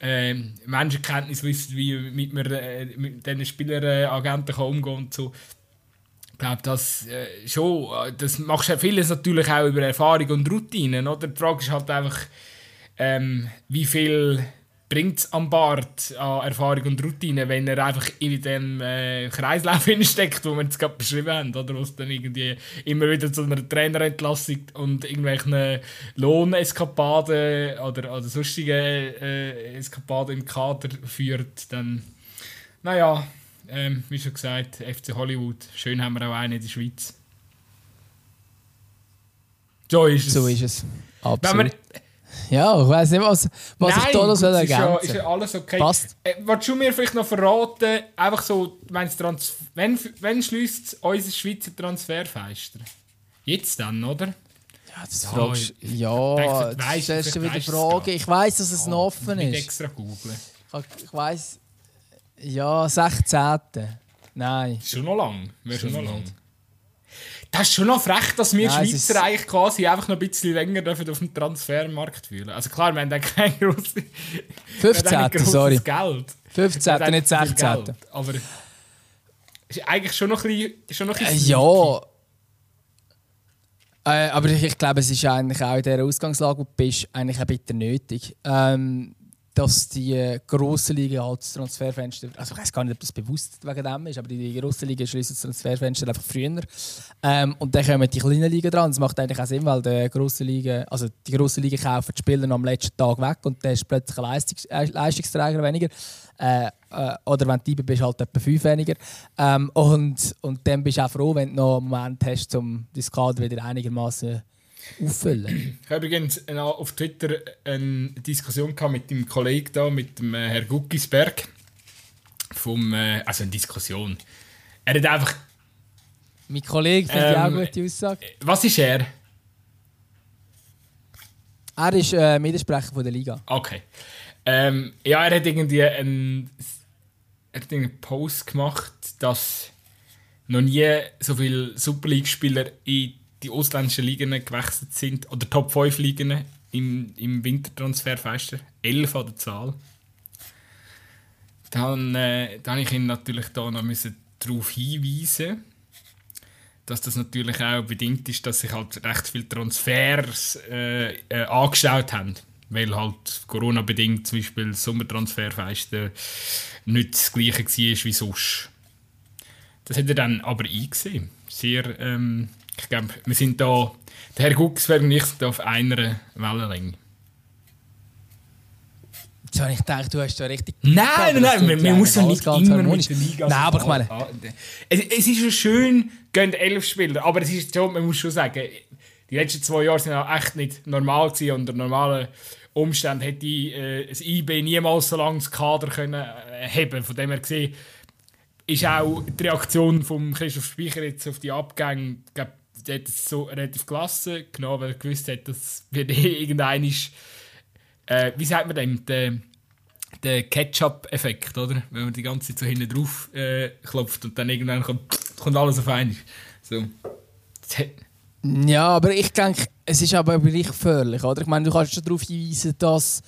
Speaker 2: ähm, Menschenkenntnis wissen, wie mit, äh, mit diesen Spieleragenten kann umgehen und so. Ich glaube, das äh, schon, äh, das machst du vieles natürlich auch über Erfahrung und Routinen? Die Frage ist halt einfach, ähm, wie viel bringt es am Bart an Erfahrung und Routine, wenn er einfach in dem äh, Kreislauf steckt, wo wir jetzt gerade beschrieben haben, oder? Was dann irgendwie immer wieder zu einer Trainerentlassung und irgendwelchen Lohneskapaden oder, oder sonstigen äh, Eskapaden im Kader führt, dann, naja, ähm, wie schon gesagt, FC Hollywood, schön haben wir auch einen in der Schweiz. So ist es.
Speaker 1: So ist es.
Speaker 2: Wenn
Speaker 1: Absolut.
Speaker 2: wir,
Speaker 1: Ja, ich weiß nicht, was, was ich da noch soll
Speaker 2: ist ja,
Speaker 1: ergänzen
Speaker 2: ist ja alles okay.
Speaker 1: Passt.
Speaker 2: Äh, willst du mir vielleicht noch verraten, einfach so, Trans wenn, wenn schließt unser Schweizer Transferfenster? Jetzt dann, oder?
Speaker 1: Ja, das
Speaker 2: Ja,
Speaker 1: fragst
Speaker 2: ich-
Speaker 1: Ja,
Speaker 2: vielleicht
Speaker 1: das stellst du
Speaker 2: vielleicht
Speaker 1: wieder Fragen.
Speaker 2: grad.
Speaker 1: Ich weiß, dass es noch offen
Speaker 2: Nicht
Speaker 1: ist.
Speaker 2: extra googeln.
Speaker 1: Ich, weiß. Ja, 16. Nein.
Speaker 2: Ist schon noch lang. Wäre schon noch
Speaker 1: Stimmt
Speaker 2: lang. Das ist schon noch frech, dass wir
Speaker 1: es
Speaker 2: Schweizer eigentlich quasi einfach noch ein bisschen länger dürfen auf dem Transfermarkt fühlen. Also klar, wir haben dann kein grosses, wir haben
Speaker 1: 15.
Speaker 2: nicht grosses
Speaker 1: sorry.
Speaker 2: Geld.
Speaker 1: 15.
Speaker 2: Wir haben
Speaker 1: nicht
Speaker 2: viel
Speaker 1: 16.
Speaker 2: Geld, Aber ist eigentlich schon noch ein bisschen, schon noch ein
Speaker 1: Äh,
Speaker 2: bisschen
Speaker 1: ja. Äh, aber ich, ich glaube, es ist eigentlich auch in dieser Ausgangslage, wo du bist, eigentlich auch bitter nötig. Ähm, dass die äh, grossen Ligen halt das Transferfenster, also ich weiß gar nicht, ob das bewusst wegen dem ist, aber die, grossen Ligen schließen das Transferfenster einfach früher. Ähm, und dann kommen die kleinen Ligen dran. Das macht eigentlich auch Sinn, weil die grossen Ligen, also die grossen Ligen kaufen die Spieler am letzten Tag weg und dann ist plötzlich ein Leistungs äh, Leistungsträger weniger. Äh, äh, oder wenn du Typen bist, halt etwa fünf weniger. Ähm, und, und dann bist du auch froh, wenn du noch einen Moment hast, um dein Kader wieder einigermaßen auffüllen.
Speaker 2: Ich habe übrigens äh, auf Twitter eine Diskussion gehabt mit dem Kollegen da, mit dem äh, Herr Guckisberg. Vom, äh, also eine Diskussion. Er hat einfach.
Speaker 1: mein Kollege finde ich auch
Speaker 2: Ähm,
Speaker 1: eine gute Aussage.
Speaker 2: Was ist er?
Speaker 1: Er ist äh, Mitsprecher von der Liga.
Speaker 2: Okay. Ähm, ja, er hat irgendwie einen, er hat einen Post gemacht, dass noch nie so viele Super League-Spieler in die ausländischen Ligen gewechselt sind, oder Top 5 Ligen im, im Wintertransferfenster. 11 an der Zahl. Dann, äh, dann ich ihn natürlich da noch müssen darauf hinweisen dass das natürlich auch bedingt ist, dass sich halt recht viele Transfers äh, äh, angeschaut haben. Weil halt Corona-bedingt zum Beispiel das Sommertransferfenster nicht das gleiche war wie sonst. Das hat er dann aber eingesehen. Sehr, ähm, ich glaube, wir sind da, der Herr Gucksberg und ich sind da auf einer Wellenlänge.
Speaker 1: Jetzt habe ich gedacht, du hast da richtig...
Speaker 2: Nein, nein, nein, man, muss ja nicht
Speaker 1: ganz
Speaker 2: immer
Speaker 1: harmonisch.
Speaker 2: mit der Liga...
Speaker 1: Nein, aber ich meine-
Speaker 2: Ah, Es, es ist ja schön, gehen elf Spieler, aber es ist schon, man muss schon sagen, die letzten zwei Jahre sind auch echt nicht normal gewesen. Unter normalen Umständen hätte äh, das IB niemals so lange das Kader können äh, haben. Von dem her gesehen ist auch die Reaktion von Christoph Speicher jetzt auf die Abgänge, ich glaube, der hat es so relativ gelassen genommen, weil er gewusst hat, dass wird eh irgendein äh, wie sagt man dem, der, der Ketchup-Effekt, oder? Wenn man die ganze Zeit so hinten drauf äh, klopft und dann irgendwann kommt, kommt alles auf einmal. So.
Speaker 1: Ja, aber ich denke, es ist aber gleich gefährlich, oder? Ich meine, du kannst schon darauf hinweisen, dass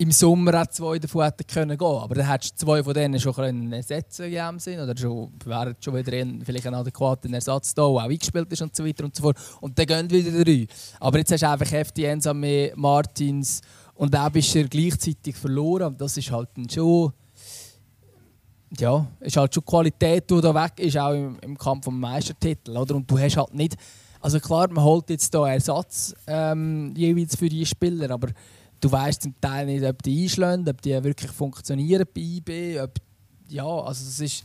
Speaker 1: im Sommer auch zwei davon hätten können gehen aber dann hättest du zwei von denen schon können ersetzen in oder schon, wäre schon wieder ein, vielleicht ein adäquater Ersatz da, der auch eingespielt ist und so weiter und so fort. Und dann gehen wieder drei. Aber jetzt hast du einfach Hefti, Ensame, Martins und du gleichzeitig verloren. Und das ist halt schon... ja, ist halt schon Qualität, die da weg ist, auch im, im Kampf um den Meistertitel. Oder? Und du hast halt nicht. Also klar, man holt jetzt hier Ersatz ähm, jeweils für die Spieler, aber du weißt zum Teil nicht, ob die einschlagen, ob die wirklich funktionieren bei IB. Ob, ja, also das ist,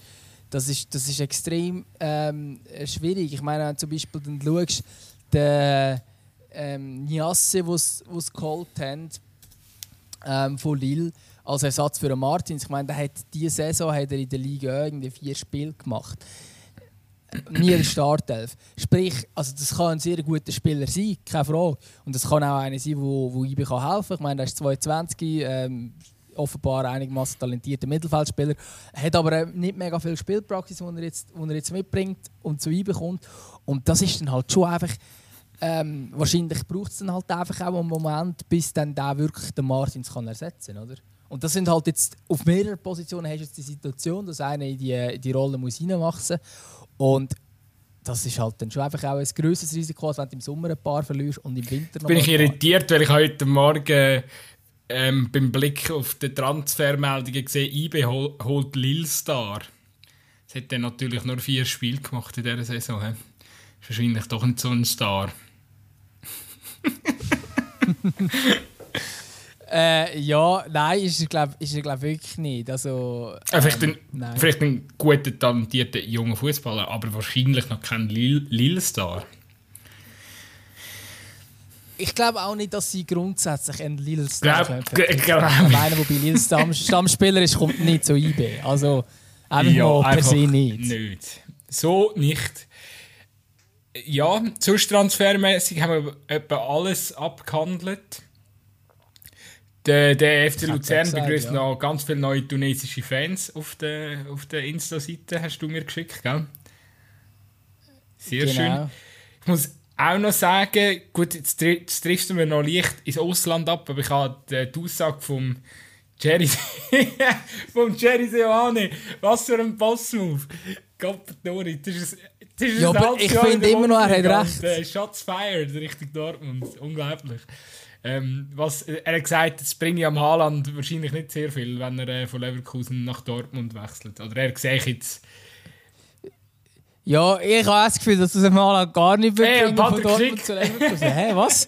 Speaker 1: das ist, das ist extrem ähm, schwierig. Ich meine, wenn du zum Beispiel dann schaust, den ähm, Niasse, den sie geholt haben, ähm, von Lille, als Ersatz für Martins. Ich meine, der hat diese Saison hat er in der Liga irgendwie vier Spiele gemacht. Nie in der Startelf. Sprich, also das kann ein sehr guter Spieler sein, keine Frage. Und das kann auch einer sein, IB kann helfen kann. Ich meine, er ist 22, ähm, offenbar einigermaßen talentierter Mittelfeldspieler. Er hat aber nicht mega viel Spielpraxis, die er jetzt, die er jetzt mitbringt und zu IB kommt. Und das ist dann halt schon einfach ähm, wahrscheinlich braucht es dann halt einfach auch einen Moment, bis dann der wirklich den Martins kann ersetzen kann? Und das sind halt jetzt, auf mehreren Positionen hast du jetzt die Situation, dass einer in die, in die Rolle muss reinwachsen muss. Und das ist halt dann schon einfach auch ein grösseres Risiko, als wenn du im Sommer ein paar verlierst und im Winter noch
Speaker 2: Bin ich irritiert, weil ich heute Morgen ähm, beim Blick auf die Transfermeldungen gesehen IB hol, holt Lilstar. Das hat dann natürlich nur vier Spiele gemacht in dieser Saison. He? Ist wahrscheinlich doch nicht so ein Star.
Speaker 1: Äh, ja, nein, ist er glaube glaub, wirklich nicht. Also,
Speaker 2: äh, vielleicht, ein, vielleicht ein guter, talentierter junger Fußballer, aber wahrscheinlich noch kein Lille-Star.
Speaker 1: Ich glaube auch nicht, dass sie grundsätzlich einen Lille-Star haben. Einer, der bei Lille Stamm Stammspieler ist, kommt nicht zu IB. Also einfach ja, mal per se nicht.
Speaker 2: nicht. So nicht. Ja, sonst transfermäßig haben wir etwa alles abgehandelt. Der, der FC Luzern begrüßt ja. noch ganz viele neue tunesische Fans auf der, auf der Insta-Seite, hast du mir geschickt, gell? Sehr genau. schön. Ich muss auch noch sagen, gut, jetzt, jetzt triffst du mir noch leicht ins Ausland ab, aber ich habe die Aussage vom Jerry, vom Jerry Seoane, was für ein Boss-Move. Gott, das ist, das ist
Speaker 1: ja, aber ich finde immer noch, er hat recht.
Speaker 2: Shots fired Richtung Dortmund, unglaublich. Ähm, was, er hat gesagt, es bringt am Haaland wahrscheinlich nicht sehr viel, wenn er äh, von Leverkusen nach Dortmund wechselt. Oder er sehe jetzt...
Speaker 1: Ja, ich habe das Gefühl, dass das am Haaland gar nicht bringt hey, von Dortmund zu Leverkusen. Hä, hey, was?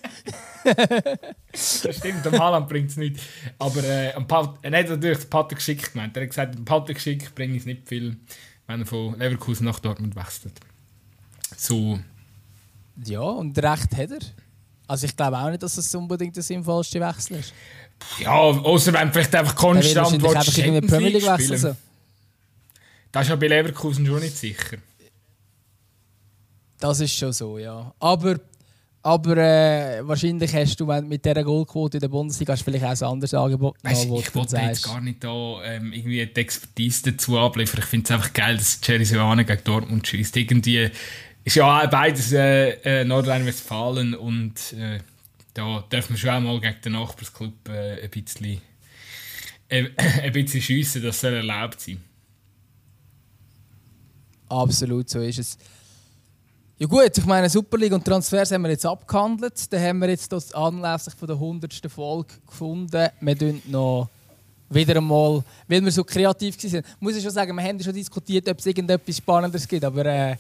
Speaker 2: das stimmt, am Haaland bringt es nicht. Aber äh, Pat er hat natürlich den Patrick Schick gemeint. Er hat gesagt, am Patrick Schick bringt es nicht viel, wenn er von Leverkusen nach Dortmund wechselt. So...
Speaker 1: Ja, und recht hat er. Also ich glaube auch nicht, dass es unbedingt der sinnvollste Wechsel ist.
Speaker 2: Ja, außer wenn vielleicht einfach konstant
Speaker 1: willst, einfach in die Premier League wechseln. So.
Speaker 2: Das ist ja bei Leverkusen schon nicht sicher.
Speaker 1: Das ist schon so, ja. Aber, aber äh, wahrscheinlich hast du wenn mit dieser Goldquote in der Bundesliga hast vielleicht auch ein anderes Angebot.
Speaker 2: Weißt, noch, ich wollte jetzt gar nicht da ähm, irgendwie die Expertise dazu abliefern. Ich finde es einfach geil, dass Jerry Soane gegen Dortmund schießt. Irgendwie ist ja beides äh, äh, Nordrhein-Westfalen und äh, da dürfen wir schon einmal gegen den Nachbarsclub äh, ein bisschen, äh, ein bisschen schiessen, das soll erlaubt sein.
Speaker 1: Absolut, so ist es. Ja gut, ich meine, Super League und Transfers haben wir jetzt abgehandelt. Dann haben wir jetzt das anlässlich von der 100. Folge gefunden. Wir tun noch wieder einmal, weil wir so kreativ waren, muss ich schon sagen, wir haben schon diskutiert, ob es irgendetwas Spannendes gibt, aber äh,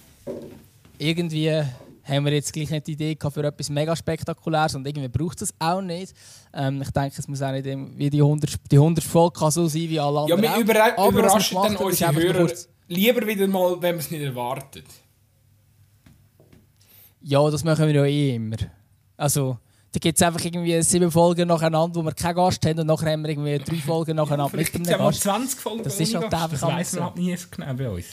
Speaker 1: irgendwie haben wir jetzt gleich nicht die Idee für etwas mega spektakuläres und irgendwie braucht es auch nicht. Ähm, ich denke, es muss auch nicht wie die 100, die 100 Folge so sein wie alle anderen.
Speaker 2: Ja, wir über Aber überraschen dann unsere Hörer lieber wieder mal, wenn man es nicht erwartet.
Speaker 1: Ja, das machen wir ja eh immer. Also, da gibt es einfach irgendwie sieben Folgen nacheinander, wo wir keinen Gast haben und nachher haben wir irgendwie drei Folgen nacheinander
Speaker 2: ja, mit einem Gast. 20 Folgen
Speaker 1: das ist halt einfach
Speaker 2: Das weiss man halt nie genau bei uns.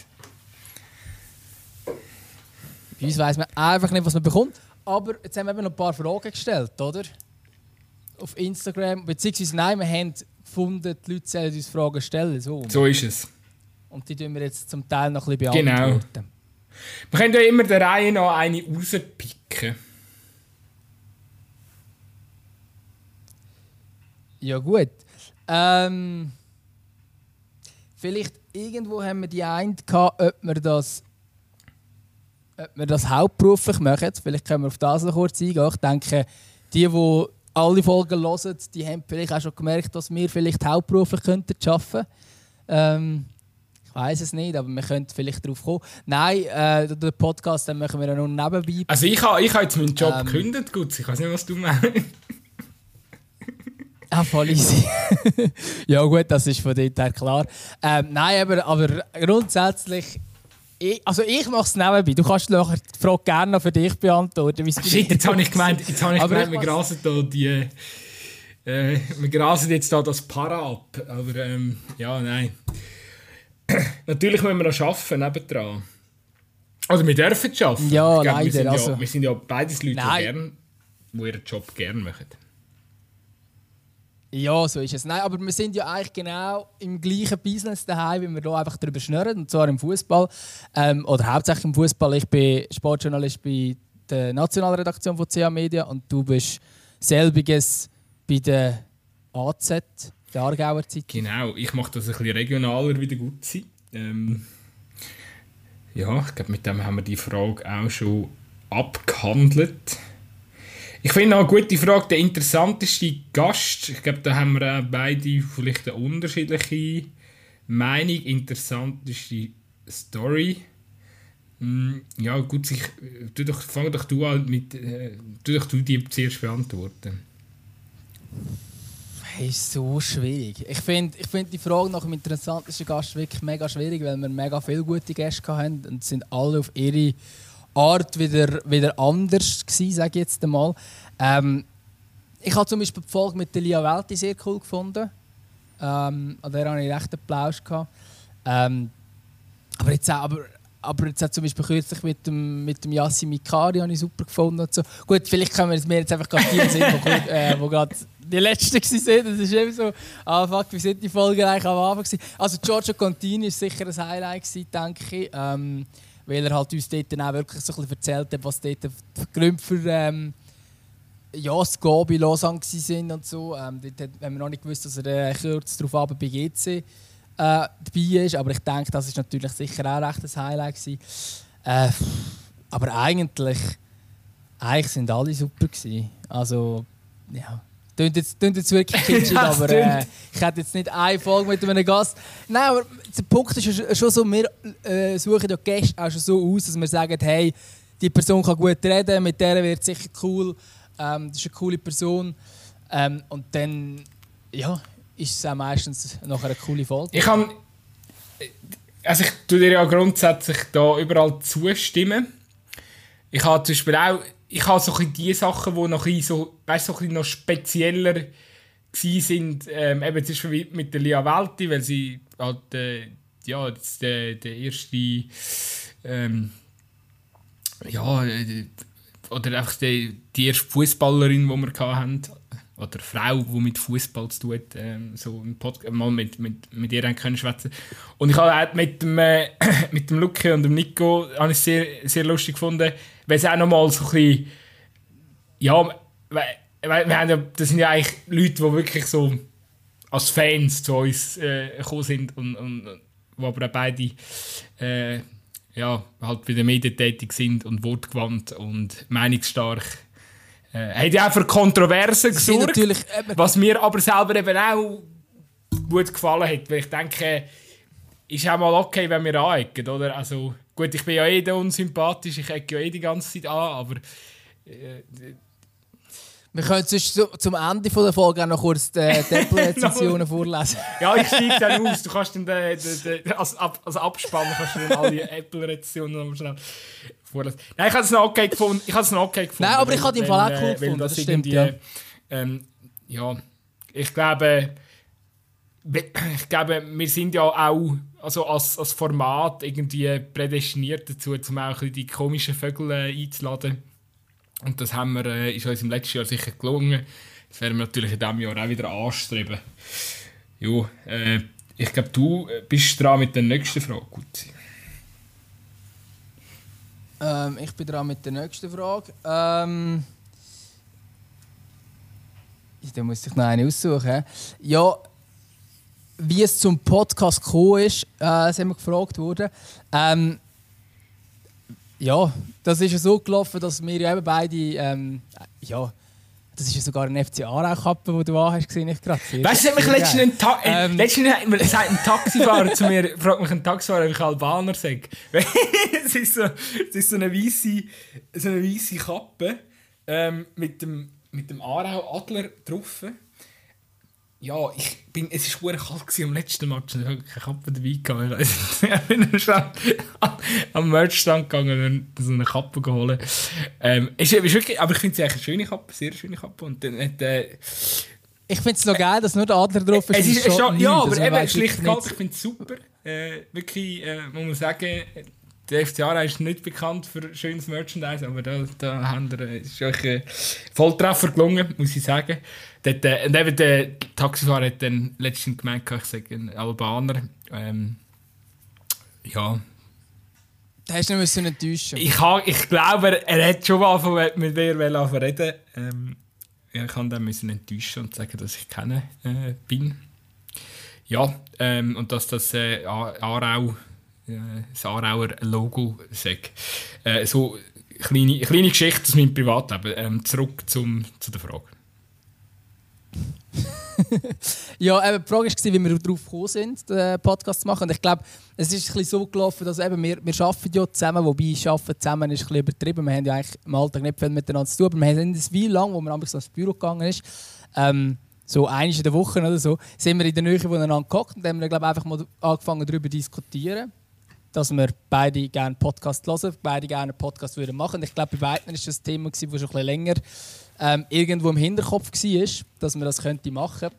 Speaker 1: Bei uns weiss man einfach nicht, was man bekommt. Aber jetzt haben wir noch ein paar Fragen gestellt, oder? Auf Instagram. Beziehungsweise nein, wir haben gefunden, die Leute sollen uns Fragen stellen. So,
Speaker 2: so ist es.
Speaker 1: Und die tun wir jetzt zum Teil noch ein bisschen
Speaker 2: genau. beantworten. Genau. Wir können ja immer der Reihe noch eine rauspicken.
Speaker 1: Ja, gut. Ähm, vielleicht irgendwo haben wir die eine gehabt, ob wir das ob wir das hauptberuflich machen. Vielleicht können wir auf das noch kurz eingehen. Ich denke, die, die alle Folgen hören, die haben vielleicht auch schon gemerkt, dass wir vielleicht hauptberuflich könnten arbeiten könnten. Ähm, ich Ich weiß es nicht, aber wir könnten vielleicht darauf kommen. Nein, äh, den Podcast den machen wir ja nur nebenbei.
Speaker 2: Also ich habe ich ha jetzt meinen Job ähm, gekündigt, gut, ich weiß nicht, was du meinst.
Speaker 1: Ah, voll easy. ja gut, das ist von dort her klar. Ähm, nein, aber, aber grundsätzlich... Ich, also ich mache es nebenbei. Du kannst nachher die Frage gerne noch für dich beantworten.
Speaker 2: Shit, jetzt habe ich gemeint, jetzt habe ich gemeint wir grasen da die... Äh, wir grasen jetzt da das Para ab. Aber ähm, ja, nein. Natürlich müssen wir noch arbeiten nebendran. Also wir dürfen es arbeiten.
Speaker 1: Ja, glaub, leider.
Speaker 2: Wir sind,
Speaker 1: also,
Speaker 2: ja, wir sind ja beides Leute, die, gern, die ihren Job gerne machen.
Speaker 1: Ja, so ist es. Nein, aber wir sind ja eigentlich genau im gleichen Business daheim, wie wir hier einfach darüber schnurren, und zwar im Fußball. Ähm, oder hauptsächlich im Fußball. Ich bin Sportjournalist bei der Nationalredaktion von CA Media und du bist selbiges bei der AZ, der Aargauer Zeitung.
Speaker 2: Genau, ich mache das ein bisschen regionaler wie der Gutzi. Ähm, ja, ich glaube, mit dem haben wir die Frage auch schon abgehandelt. Ich finde auch eine gute Frage, der interessanteste Gast, ich glaube, da haben wir auch beide vielleicht eine unterschiedliche Meinung, interessanteste Story. Hm, ja, gut, ich, du doch, fang doch du an mit, äh, du doch du die zuerst beantworten.
Speaker 1: Hey, ist so schwierig. Ich finde ich find die Frage nach dem interessantesten Gast wirklich mega schwierig, weil wir mega viele gute Gäste hatten und sind alle auf ihre Art wieder, wieder anders gewesen, sage ich jetzt einmal. Ähm, ich habe zum Beispiel die Folge mit Lia Welti sehr cool gefunden. Ähm, an der hatte ich recht Applaus. Ähm, aber jetzt auch, aber, aber jetzt auch zum Beispiel kürzlich mit dem, mit dem Yassi Mikari habe ich super gefunden. Und so. Gut, vielleicht können wir mir jetzt einfach gerade die sehen, wo, äh, wo gerade die letzten waren. Das ist eben so, ah fuck, wie sind die Folgen eigentlich am Anfang gewesen? Also Giorgio Contini war sicher ein Highlight gewesen, denke ich. Ähm, weil er halt uns dort dann auch wirklich so ein bisschen erzählt hat, was dort die Gründe für ähm, ja, das Go bei Lausanne waren und so. Ähm, dort haben wir noch nicht gewusst, dass er äh, kurz darauf aber bei GC äh, dabei ist. Aber ich denke, das ist natürlich sicher auch recht ein Highlight gewesen. Äh, aber eigentlich, eigentlich sind alle super gewesen. Also, ja. Klingt jetzt, klingt jetzt wirklich kitschig, aber äh, ich hätte jetzt nicht eine Folge mit einem Gast. Nein, aber der Punkt ist schon so, wir äh, suchen ja Gäste auch schon so aus, dass wir sagen, hey, die Person kann gut reden, mit der wird es sicher cool, ähm, das ist eine coole Person. Ähm, und dann, ja, ist es auch meistens noch eine coole Folge.
Speaker 2: Ich kann, also ich tue dir ja grundsätzlich da überall zustimmen. Ich habe zum Beispiel auch ich habe so die Sachen, die noch, so, weißt, so noch spezieller sind, ähm, eben zum Beispiel mit der Lia Welti, weil sie halt, äh, ja, das der, der erste, ähm, ja, äh, oder einfach die, die erste Fußballerin, die wir hatten, oder Frau, die mit Fußball zu tun hat, ähm, so im Podcast, mal mit, mit, mit ihr können schwätzen. Und ich habe auch mit dem, äh, mit dem Luke und dem Nico habe ich sehr, sehr lustig gefunden, weil es auch nochmal so ein bisschen, ja, weil wir haben ja, das sind ja eigentlich Leute, die wirklich so als Fans zu uns äh, gekommen sind und, und wo aber auch beide äh, ja, halt bei den Medien tätig sind und wortgewandt und meinungsstark. Äh, hat ja auch für Kontroversen gesorgt, was mir aber selber eben auch gut gefallen hat, weil ich denke, ist auch mal okay, wenn wir anecken, oder? Also, gut, ich bin ja eh unsympathisch, ich ecke ja eh die ganze Zeit an, aber... Äh,
Speaker 1: wir können sonst zum Ende der Folge auch noch kurz die Apple-Rezensionen vorlesen.
Speaker 2: ja, ich steige dann aus. Du kannst dann den, den, den, als, als Abspann kannst du dann alle Apple-Rezensionen schnell vorlesen. Nein, ich habe es noch okay gefunden. Ich habe es noch okay gefunden.
Speaker 1: Nein, aber ich habe den Fall auch cool gefunden. Das, das stimmt, ja.
Speaker 2: Ähm, ja, ich glaube ich glaube, wir sind ja auch also als, als Format irgendwie prädestiniert dazu, um auch die komischen Vögel äh, einzuladen. Und das haben wir, äh, ist uns im letzten Jahr sicher gelungen. Das werden wir natürlich in diesem Jahr auch wieder anstreben. Jo, äh, ich glaube, du äh, bist dran mit der nächsten Frage. Gut.
Speaker 1: Ähm, ich bin dran mit der nächsten Frage. Ähm, da muss ich noch eine aussuchen. Ja, wie es zum Podcast gekommen ist, äh, sind wir gefragt worden. Ähm, ja, das ist ja so gelaufen, dass wir eben beide ähm, ja, Das ist ja sogar eine FC Aarau-Kappe, die du anhast, gesehen ich gerade.
Speaker 2: Weißt du, hat mich letztens ein, Ta äh, ähm, letztens hat ein Taxifahrer zu mir, fragt mich ein Taxifahrer, ob ich Albaner sage. es ist so, es ist so eine weiße, so eine weiße Kappe ähm, mit dem, mit dem Aarau-Adler drauf. Ja, ich bin, es war sehr kalt am letzten Match. Ich habe keine Kappe dabei gehabt. Ich bin schon am Merchstand gegangen und so eine Kappe geholt. Ähm, ist, ist wirklich, aber ich finde sie eigentlich eine schöne Kappe, sehr schöne Kappe. Und dann hat, äh,
Speaker 1: ich finde es noch geil, dass nur der Adler drauf ist.
Speaker 2: Es ist, ist schon, ja, aber eben schlicht kalt. Ich finde es super. Äh, wirklich, äh, muss man sagen, der FC Aarau ist nicht bekannt für schönes Merchandise, aber da, da haben wir, äh, ist euch ein Volltreffer gelungen, muss ich sagen. Dort, äh, und eben der Taxifahrer hat dann letztens gemeint, ich sage ein Albaner. Ähm, ja.
Speaker 1: Da hast du nicht enttäuschen
Speaker 2: ich, ha, ich glaube, er, hat schon mal mit mir reden ähm, Ich kann dann müssen enttäuschen und sagen, dass ich kenne äh, bin. Ja, ähm, und dass das äh, Aarau das Aarauer Logo sage. Äh, so kleine, kleine Geschichte aus meinem Privatleben. Ähm, zurück zum, zu der Frage.
Speaker 1: ja, eben, die Frage war, wie wir darauf gekommen sind, den Podcast zu machen. Und ich glaube, es ist ein so gelaufen, dass eben wir, wir arbeiten ja zusammen, wobei arbeiten zusammen ist ein übertrieben. Wir haben ja eigentlich im Alltag nicht viel miteinander zu tun, aber wir haben das wie lang, wo man ins Büro gegangen ist, ähm, so einmal in der Woche oder so, sind wir in der Nähe voneinander gehockt und haben wir, glaube einfach mal angefangen darüber zu diskutieren dass wir beide gerne Podcast hören, beide gerne einen Podcast würden machen. Ich glaube, bei beiden war das ein Thema, das schon ein bisschen länger ähm, irgendwo im Hinterkopf war, dass wir das könnte machen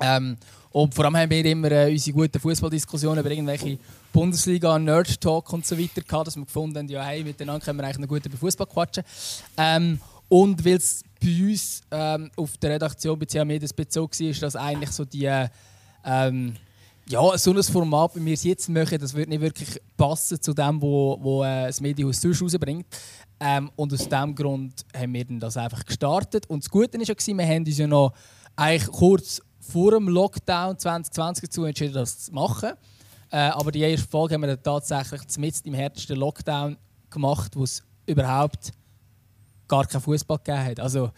Speaker 1: ähm, und vor allem haben wir immer äh, unsere guten Fußballdiskussionen über irgendwelche Bundesliga, Nerd Talk und so weiter gehabt, dass wir gefunden haben, ja, hey, miteinander können wir eigentlich noch gut über Fußball quatschen. Ähm, und weil es bei uns ähm, auf der Redaktion bei CA Medias Bezug war, ist das eigentlich so die ähm, ja, so ein Format, wie wir es jetzt machen, das wird nicht wirklich passen zu dem, wo, wo äh, das Medienhaus sonst rausbringt. Ähm, und aus diesem Grund haben wir das einfach gestartet. Und das Gute war ja, wir haben uns ja noch eigentlich kurz vor dem Lockdown 2020 dazu entschieden, das zu machen. Äh, aber die erste Folge haben wir dann tatsächlich mitten im härtesten Lockdown gemacht, wo es überhaupt gar keinen Fußball gegeben hat. Also,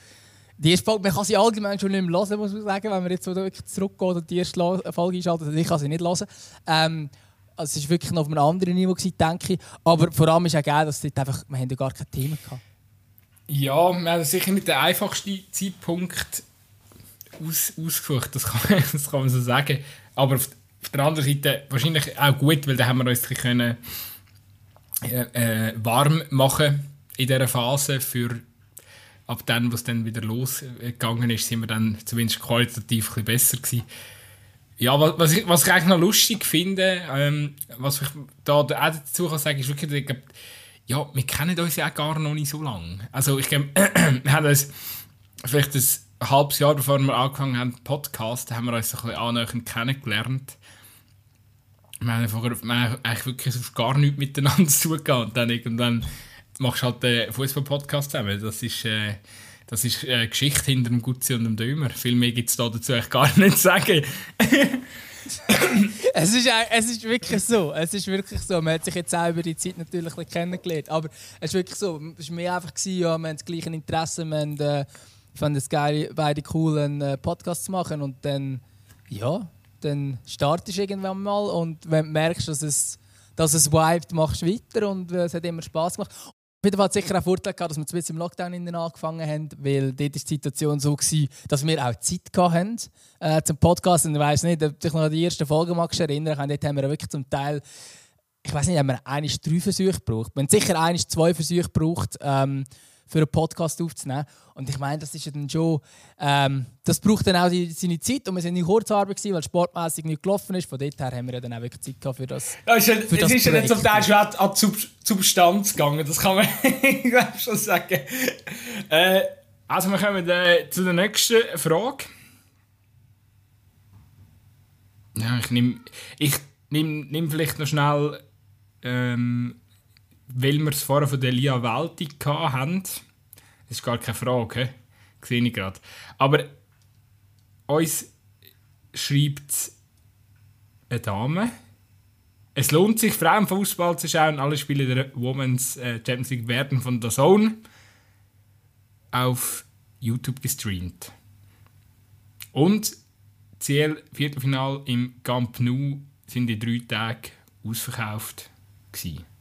Speaker 1: die erste Folge, man kann sie allgemein schon nicht mehr hören, muss man sagen, wenn man jetzt wirklich zurückgeht und die erste Folge einschaltet. Also ich kann sie nicht hören. Ähm, also es war wirklich noch auf einem anderen Niveau, gewesen, denke ich. Aber vor allem ist auch geil, dass dort einfach, wir ja gar kein Thema hatten.
Speaker 2: Ja, wir haben sicher nicht den einfachsten Zeitpunkt aus, ausgesucht, das kann, das kann man so sagen. Aber auf, auf, der anderen Seite wahrscheinlich auch gut, weil da haben wir uns ein können, äh, äh, warm machen in dieser Phase für ab dann, was dann wieder losgegangen ist, sind wir dann zumindest qualitativ ein besser gewesen. Ja, was ich, was ich eigentlich noch lustig finde, ähm, was ich da auch dazu kann sagen, ist wirklich, ich glaube, ja, wir kennen uns ja gar noch nicht so lange. Also ich glaube, wir haben uns vielleicht ein halbes Jahr, bevor wir angefangen haben, Podcast, haben wir uns ein bisschen annähernd kennengelernt. Wir haben, vorher, wir haben eigentlich wirklich gar nichts miteinander zu und dann irgendwann machst halt den Fußball-Podcast zusammen. Das ist, äh, das ist äh, Geschichte hinter dem Gutzi und dem Dömer. Viel mehr gibt es da dazu eigentlich gar nicht zu sagen.
Speaker 1: es, ist, es ist wirklich so. Es ist wirklich so. Man hat sich jetzt auch über die Zeit natürlich kennengelernt. Aber es ist wirklich so. Es war mehr einfach, gewesen, ja, wir haben das gleiche Interesse. Wir haben, äh, fanden es geil, beide cool, einen äh, Podcast zu machen. Und dann, ja, dann startest du irgendwann mal. Und wenn du merkst, dass es, dass es vibet, machst du weiter. Und äh, es hat immer Spaß gemacht. Fall hat sicher einen Vorteil gehabt, dass wir jetzt im Lockdown angefangen haben, weil dort ist die Situation so war, dass wir auch Zeit hatten äh, zum Podcast. Und ich weiss nicht, ob du dich noch an die erste Folge magst erinnern kannst. Dort haben wir wirklich zum Teil, ich weiß nicht, haben wir eigentlich drei Versuche gebraucht. Wir haben sicher eigentlich zwei Versuche gebraucht, ähm, für einen Podcast aufzunehmen. Und ich meine, das ist ja dann schon, ähm, das braucht dann auch die, seine Zeit und wir sind in Kurzarbeit gewesen, weil sportmäßig nicht gelaufen ist. Von dort her haben wir ja dann auch wirklich Zeit gehabt für das.
Speaker 2: Ja, ist ja, für es ist ja nicht zum Teil schon an, an Substanz gegangen, das kann man schon sagen. Äh, also wir kommen äh, zu der nächsten Frage. Ja, ich nehme ich nehm, nehm vielleicht noch schnell ähm, weil wir es vorher von der Lia Welti hatten, das ist gar keine Frage, he? sehe ich gerade. Aber uns schreibt eine Dame, es lohnt sich, Frauenfußball zu schauen. Alle Spiele der Women's äh, Champions League werden von der Zone auf YouTube gestreamt. Und CL Viertelfinal im Camp Nou sind in drei Tagen ausverkauft gewesen.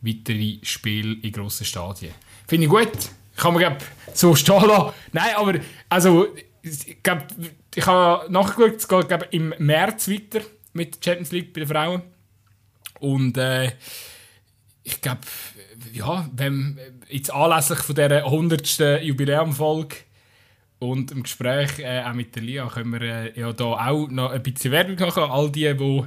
Speaker 2: Weitere Spiele in grossen Stadien. Finde ich gut. Kann man glaub, so stehen lassen. Nein, aber also, ich, glaub, ich habe nachgeschaut, es geht glaub, im März weiter mit der Champions League bei den Frauen. Und äh, ich glaube, ja, wenn jetzt anlässlich von dieser 100. Jubiläumfolge und im Gespräch äh, auch mit der Lia können wir äh, ja da auch noch ein bisschen Werbung machen. All die, die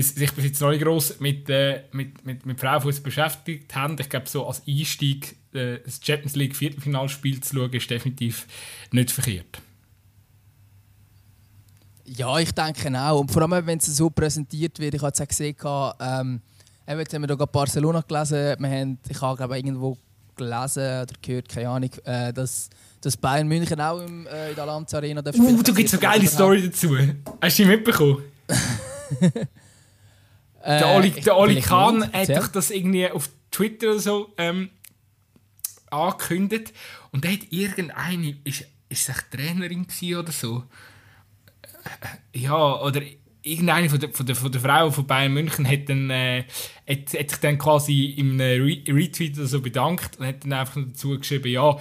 Speaker 2: bis, sich bis jetzt noch nicht gross mit, äh, mit, mit, mit Frauenfußball beschäftigt haben. Ich glaube, so als Einstieg äh, das Champions League Viertelfinalspiel zu schauen, ist definitiv nicht verkehrt.
Speaker 1: Ja, ich denke auch. Und vor allem, wenn es so präsentiert wird, ich habe es auch gesehen, ähm, jetzt haben wir hier Barcelona gelesen, wir haben, ich habe glaube irgendwo gelesen oder gehört, keine Ahnung, äh, dass, dass Bayern München auch im, äh, in der Allianz Arena
Speaker 2: darf Uh, du gibst eine geile Story dazu. Hast du die mitbekommen? der äh, Oli, der Oli Kahn hat doch das irgendwie auf Twitter oder so ähm, angekündigt. Und da hat irgendeine, ist, ist es Trainerin oder so, ja, oder irgendeine von der, von der, von der Frauen von Bayern München hat, dann, äh, hat, hat sich dann quasi im Re Retweet oder so bedankt und hat dann einfach dazu geschrieben, ja,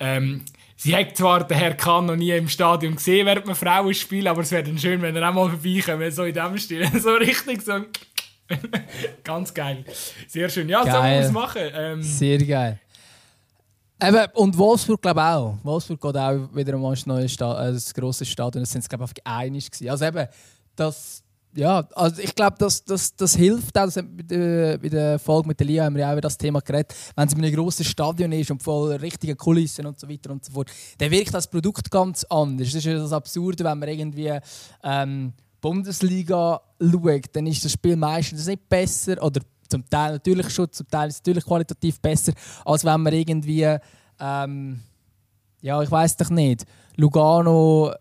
Speaker 2: ähm, sie hat zwar den Herr Kahn noch nie im Stadion gesehen, während wir Frauen spielen, aber es wäre dann schön, wenn er auch mal vorbeikommt, so in dem Stil, so richtig so... Ganz geil. Sehr schön. Ja, geil. so muss man es machen. Ähm,
Speaker 1: Sehr geil. Eben, und Wolfsburg glaube ich auch. Wolfsburg geht auch wieder einmal ins neue Sta äh, das grosse Stadion. Das sind es glaube ich einig gewesen. Also eben, das, ja, also ich glaube, das, das, das hilft auch. Das bei, der, bei der Folge mit der Lia haben wir ja auch über das Thema geredet. Wenn es in einem grossen Stadion ist und voll richtige Kulissen und so weiter und so fort, dann wirkt das Produkt ganz anders. Das ist ja das Absurde, wenn man irgendwie ähm, Bundesliga schaut, dann ist das Spiel meistens nicht besser oder zum Teil natürlich schon, zum Teil ist es natürlich qualitativ besser, als wenn man irgendwie, ähm, ja, ich weiß doch nicht, Lugano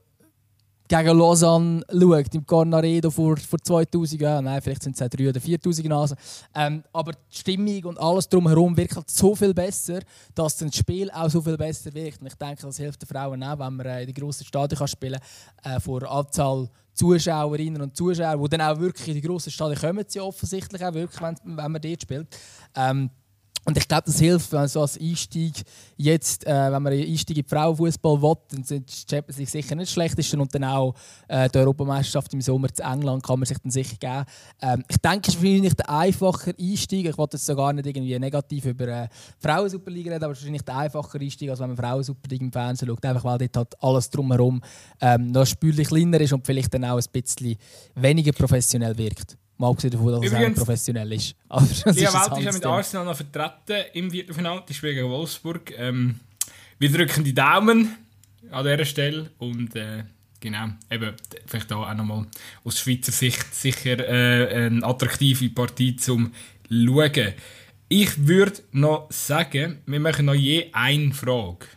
Speaker 1: gegen Lausanne schaut, im Cornaredo vor, vor 2000 Jahren, nein, vielleicht sind es auch 3 oder 4000 Nasen. Ähm, aber die Stimmung und alles drumherum wirkt halt so viel besser, dass das Spiel auch so viel besser wirkt. Und ich denke, das hilft den Frauen auch, wenn man in die grossen Stadien spielen kann, äh, vor Anzahl Zuschauerinnen und Zuschauer, die dann auch wirklich in die grossen Stadien kommen, sie offensichtlich auch wirklich, wenn, wenn man dort spielt. Ähm, und ich glaube, das hilft, wenn man so als Einstieg jetzt, äh, wenn man Einstieg in Frauenfußball will, dann sind die Champions League sicher nicht schlecht und dann auch äh, die Europameisterschaft im Sommer zu England kann man sich dann sicher geben. Ähm, ich denke, es ist wahrscheinlich der einfache Einstieg. Ich wollte jetzt sogar nicht irgendwie negativ über äh, Frauen-Superliga reden, aber es ist wahrscheinlich der einfache Einstieg, als wenn man Frauen-Superliga im Fernsehen schaut. Einfach weil dort halt alles drumherum ähm, noch spürlich kleiner ist und vielleicht dann auch ein bisschen weniger professionell wirkt. Mal abgesehen davon, dass Übrigens, es professionell ist.
Speaker 2: Aber Lia ist Welt ist ja mit Arsenal noch vertreten im Viertelfinale. Die spielen gegen Wolfsburg. Ähm, wir drücken die Daumen an dieser Stelle. Und äh, genau, eben, vielleicht auch nochmal aus Schweizer Sicht sicher äh, eine attraktive Partie zum Schauen. Ich würde noch sagen, wir machen noch je eine Frage.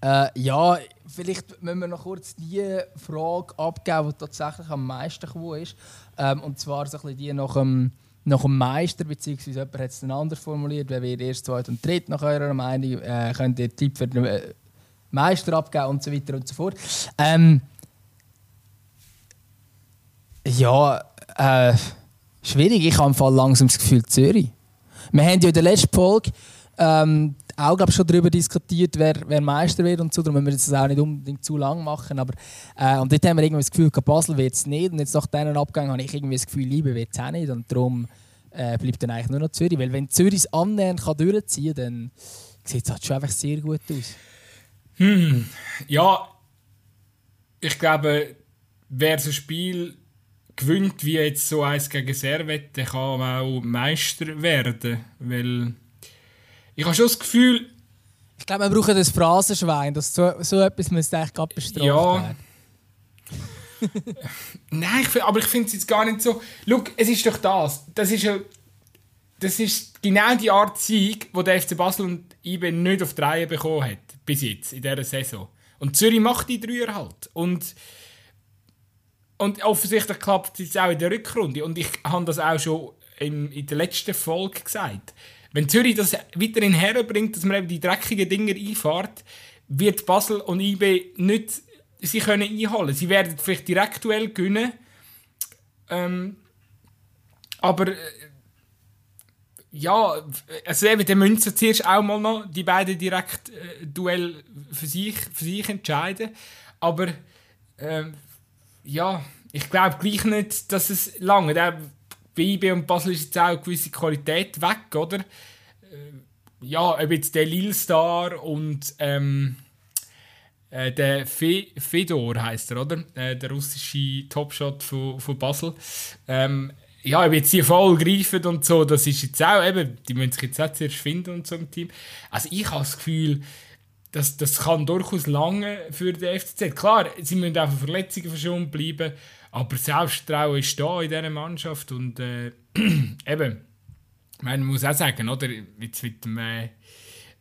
Speaker 1: Äh, ja, vielleicht müssen wir noch kurz die Frage abgeben, die tatsächlich am meisten gekommen ist. Ähm, und zwar so ein die nach dem, nach dem Meister, beziehungsweise jemand hat es dann anders formuliert, wer wird erst, zweit und dritt nach eurer Meinung, äh, könnt ihr Tipp für den äh, Meister abgeben und so weiter und so fort. Ähm, ja, äh, schwierig. Ich habe im Fall langsam das Gefühl Zürich. Wir haben ja in der letzten Folge ähm, auch glaub, schon darüber diskutiert, wer, wer Meister wird und so. Darum müssen wir das auch nicht unbedingt zu lang machen. Aber, äh, und dort haben wir irgendwie das Gefühl, Basel wird es nicht. Und jetzt nach diesen Abgängen habe ich irgendwie das Gefühl, Liebe wird es auch nicht. Und darum äh, bleibt dann eigentlich nur noch Zürich. Weil wenn Zürich es annähernd kann durchziehen kann, dann sieht es halt schon einfach sehr gut aus.
Speaker 2: Hm, ja, ich glaube, wer so ein Spiel gewinnt, wie jetzt so eins gegen Servette, kann auch Meister werden. Weil ich habe schon das Gefühl...
Speaker 1: Ich glaube, wir brauchen das Phrasenschwein. Das so, so etwas müsste eigentlich gerade bestraft ja. werden.
Speaker 2: Nein, ich, aber ich finde es jetzt gar nicht so... Schau, es ist doch das. Das ist ja... Das ist genau die Art Sieg, die der FC Basel und IB nicht auf die Reihe bekommen hat. Bis jetzt, in dieser Saison. Und Zürich macht die Dreier halt. Und... Und offensichtlich klappt es auch in der Rückrunde. Und ich habe das auch schon in, in der letzten Folge gesagt wenn Zürich das weiterhin herbringt, dass man eben die dreckigen Dinger einfahrt, wird Basel und IB nicht sie können einholen. Sie werden vielleicht direkt Duell gewinnen, ähm, aber äh, ja, also eben, der Münzer zuerst auch mal noch die beiden direkt äh, Duell für sich, für sich entscheiden. Aber äh, ja, ich glaube gleich nicht, dass es lange. Bei IB und Basel ist jetzt auch eine gewisse Qualität weg, oder? Äh, ja, ob jetzt der Lille-Star und ähm, äh, der Fe Fedor heißt er, oder? Äh, der russische Topshot von, von Basel. Ähm, ja, ob jetzt die voll greifen und so, das ist jetzt auch eben, die müssen sich jetzt auch zuerst finden und so im Team. Also ich habe das Gefühl, dass das kann durchaus lange für den FCZ. Klar, sie müssen auch von Verletzungen verschont bleiben, aber Selbstvertrauen ist da in dieser Mannschaft und äh, eben, man muss auch sagen, oder, jetzt mit dem äh,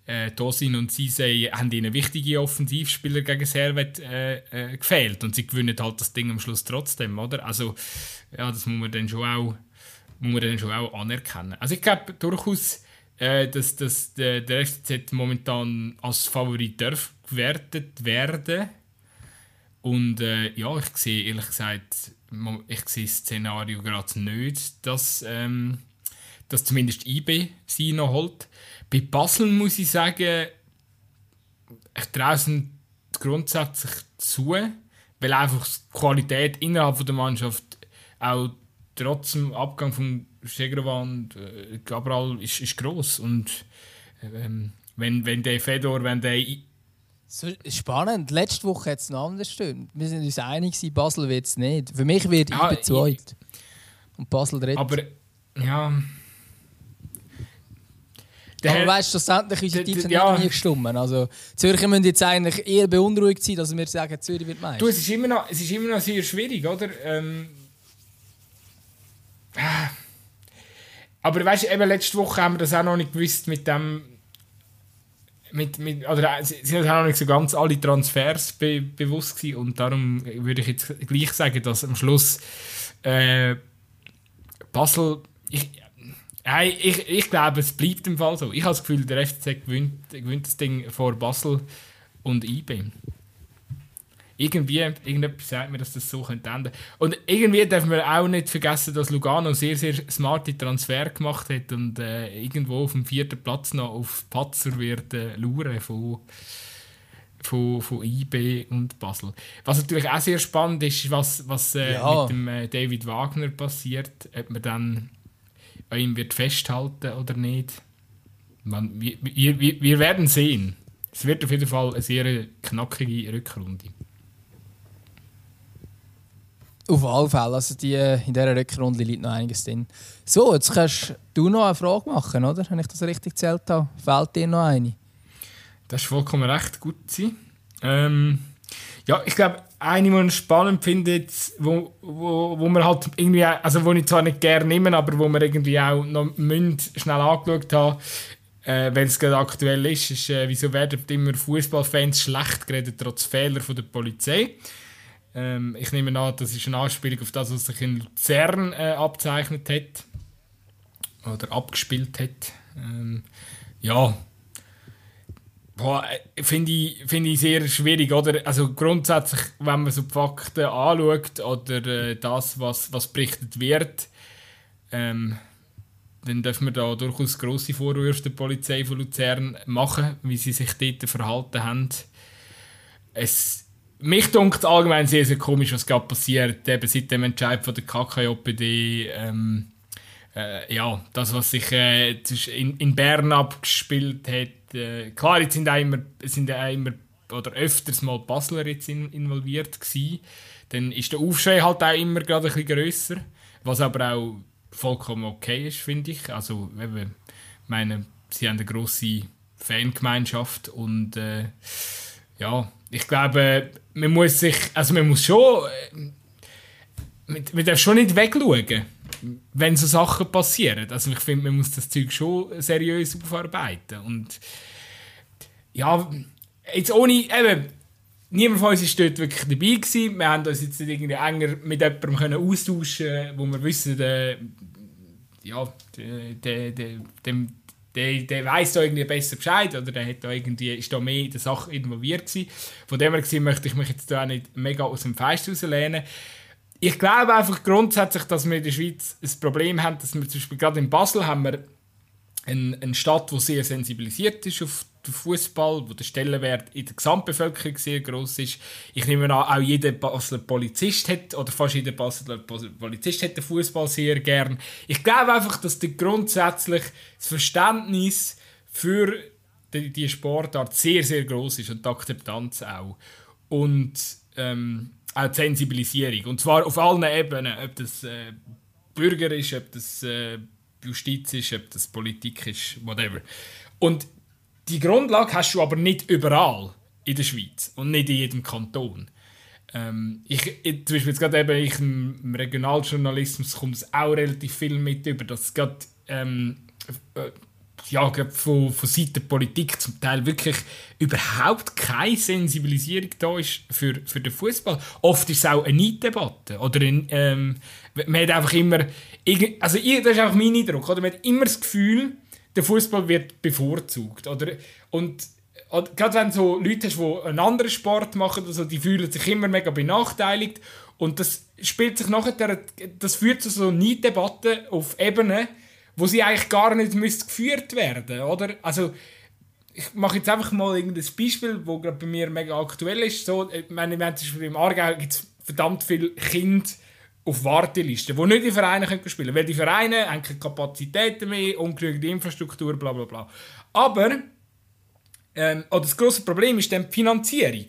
Speaker 2: äh, Tosin und Sisei haben ihnen wichtige Offensivspieler gegen Servet äh, äh, gefehlt und sie gewinnen halt das Ding am Schluss trotzdem, oder? Also ja, das muss man dann schon auch, muss man dann schon auch anerkennen. Also ich glaube durchaus, äh, dass, dass der, FCZ momentan als Favorit darf gewertet werden und äh, ja, ich sehe ehrlich gesagt, ich sehe das Szenario gerade nicht, dass, ähm, dass zumindest IB sie noch holt. Bei Basel muss ich sagen, ich traue es grundsätzlich zu, weil einfach die Qualität innerhalb der Mannschaft auch trotz dem Abgang von Stegrovan und äh, Gabral ist, ist gross. Und ähm, wenn, wenn der Fedor, wenn der
Speaker 1: spannend. Letzte Woche hat es noch anders gestimmt. Wir sind uns einig, Basel wird es nicht. Für mich wird ja, IB zweit. Und Basel dritt.
Speaker 2: Aber, ja...
Speaker 1: Der aber weißt du, schlussendlich ist die Tipps ja. nie gestimmt. Also, Zürcher müssen jetzt eigentlich eher beunruhigt sein, dass wir sagen, Zürich wird Meister.
Speaker 2: Du, es ist immer noch, es ist immer noch sehr schwierig, oder? Ähm, äh, aber weißt du, eben letzte Woche haben wir das auch noch nicht gewusst mit dem. Mit, mit, oder sie sind auch nicht so ganz alle Transfers be, bewusst gewesen und darum würde ich jetzt gleich sagen, dass am Schluss äh, Basel. Ich, Nein, ich, ich glaube, es bleibt im Fall so. Ich habe das Gefühl, der FCZ gewinnt, gewinnt das Ding vor Basel und IB. Irgendwie, irgendetwas sagt mir, dass das so könnte enden. Und irgendwie dürfen wir auch nicht vergessen, dass Lugano sehr, sehr smarte Transfer gemacht hat und äh, irgendwo auf dem vierten Platz noch auf Patzer wird äh, luren von, von, von IB und Basel. Was natürlich auch sehr spannend ist, was, was äh, ja. mit dem äh, David Wagner passiert, ob man dann an ihm wird festhalten oder nicht. Man, wir, wir, wir werden sehen. Es wird auf jeden Fall eine sehr knackige Rückrunde.
Speaker 1: Auf alle Fälle. Also die, in dieser Rückrunde liegt noch einiges drin. So, jetzt kannst du noch eine Frage machen, oder? Wenn ich das richtig gezählt habe. Fällt dir noch eine?
Speaker 2: Das ist vollkommen recht gut. Ähm, ja, ich glaube, eine, die ich spannend finde, wo, wo, wo man halt irgendwie, also wo ich zwar nicht gerne nehme, aber wo man irgendwie auch noch schnell angeschaut haben, äh, wenn es gerade aktuell ist, ist, äh, wieso werden immer Fußballfans schlecht geredet, trotz Fehler von der Polizei. Ähm, ich nehme an, das ist eine Anspielung auf das, was sich in Luzern äh, abzeichnet hat oder abgespielt hat. Ähm, ja, äh, finde ich, find ich sehr schwierig, oder? Also grundsätzlich, wenn man so die Fakten anschaut oder äh, das, was, was berichtet wird, ähm, dann dürfen wir da durchaus grosse Vorwürfe der Polizei von Luzern machen, wie sie sich dort verhalten haben. Es, mich dunkt allgemein sehr, sehr komisch, was gerade passiert, eben seit dem Entscheid von der KKJPD, ähm, äh, ja, das, was sich äh, in, in Bern abgespielt hat, äh, klar, jetzt sind auch immer, sind auch immer oder öfters mal Basler jetzt in, involviert gewesen. Dann ist der Aufschrei halt auch immer gerade ein bisschen grösser, was aber auch vollkommen okay ist, finde ich. Also, eben, meine, sie haben eine grosse Fangemeinschaft und äh, ja, ich glaube, man muss sich, also man muss schon, äh, man, darf schon nicht wegschauen, wenn so Sachen passieren. Also ich finde, man muss das Zeug schon seriös aufarbeiten und ja, jetzt ohne, eben, niemand von uns ist dort wirklich dabei gewesen. Wir haben uns jetzt nicht irgendwie enger mit jemandem können austauschen wo wir wissen, der, ja, der, der, dem, der, der weiß da irgendwie besser Bescheid oder der hat da irgendwie, ist da mehr in der Sache involviert gewesen. Von dem her gesehen möchte ich mich jetzt da auch nicht mega aus dem Feist rauslehnen. Ich glaube einfach grundsätzlich, dass wir in der Schweiz ein Problem haben, dass wir zum Beispiel gerade in Basel haben wir eine, eine Stadt, die sehr sensibilisiert ist auf den Fußball, wo der Stellenwert in der Gesamtbevölkerung sehr groß ist. Ich nehme an, auch jeder Basler Polizist hat oder fast jeder Basler Polizist hat den Fußball sehr gern. Ich glaube einfach, dass der grundsätzlich das Verständnis für die, die Sportart sehr sehr groß ist und die Akzeptanz auch und ähm, auch die Sensibilisierung und zwar auf allen Ebenen, ob das äh, Bürger ist, ob das äh, Justiz ist, ob das Politik ist, whatever. Und die Grundlage hast du aber nicht überall in der Schweiz und nicht in jedem Kanton. Ähm, ich, ich, zum Beispiel jetzt gerade eben ich im, Regionaljournalismus kommt es auch relativ viel mit über, dass gerade ähm, äh, ja, von, von Seiten der Politik zum Teil wirklich überhaupt keine Sensibilisierung da ist für, für den Fußball. Oft ist es auch eine Neiddebatte. Oder ein, ähm, man hat einfach immer. Also, das ist einfach mein Eindruck. Oder? Man hat immer das Gefühl, der Fußball wird bevorzugt. Oder? Und oder, gerade wenn so Leute hast, die einen anderen Sport machen, also, die fühlen sich immer mega benachteiligt. Und das spielt sich nachher, das führt zu so Neiddebatten auf Ebene, wo sie eigentlich gar nicht müsste geführt werden, oder? Also ich mache jetzt einfach mal irgendein Beispiel, wo gerade bei mir mega aktuell ist. So, ich meine, wir zum im Aargau gibt es verdammt viele Kinder auf Wartelisten, die nicht in Vereine spielen können. Weil die Vereine haben keine Kapazitäten mehr, ungenügend Infrastruktur, bla bla bla. Aber ähm, das grosse Problem ist dann die Finanzierung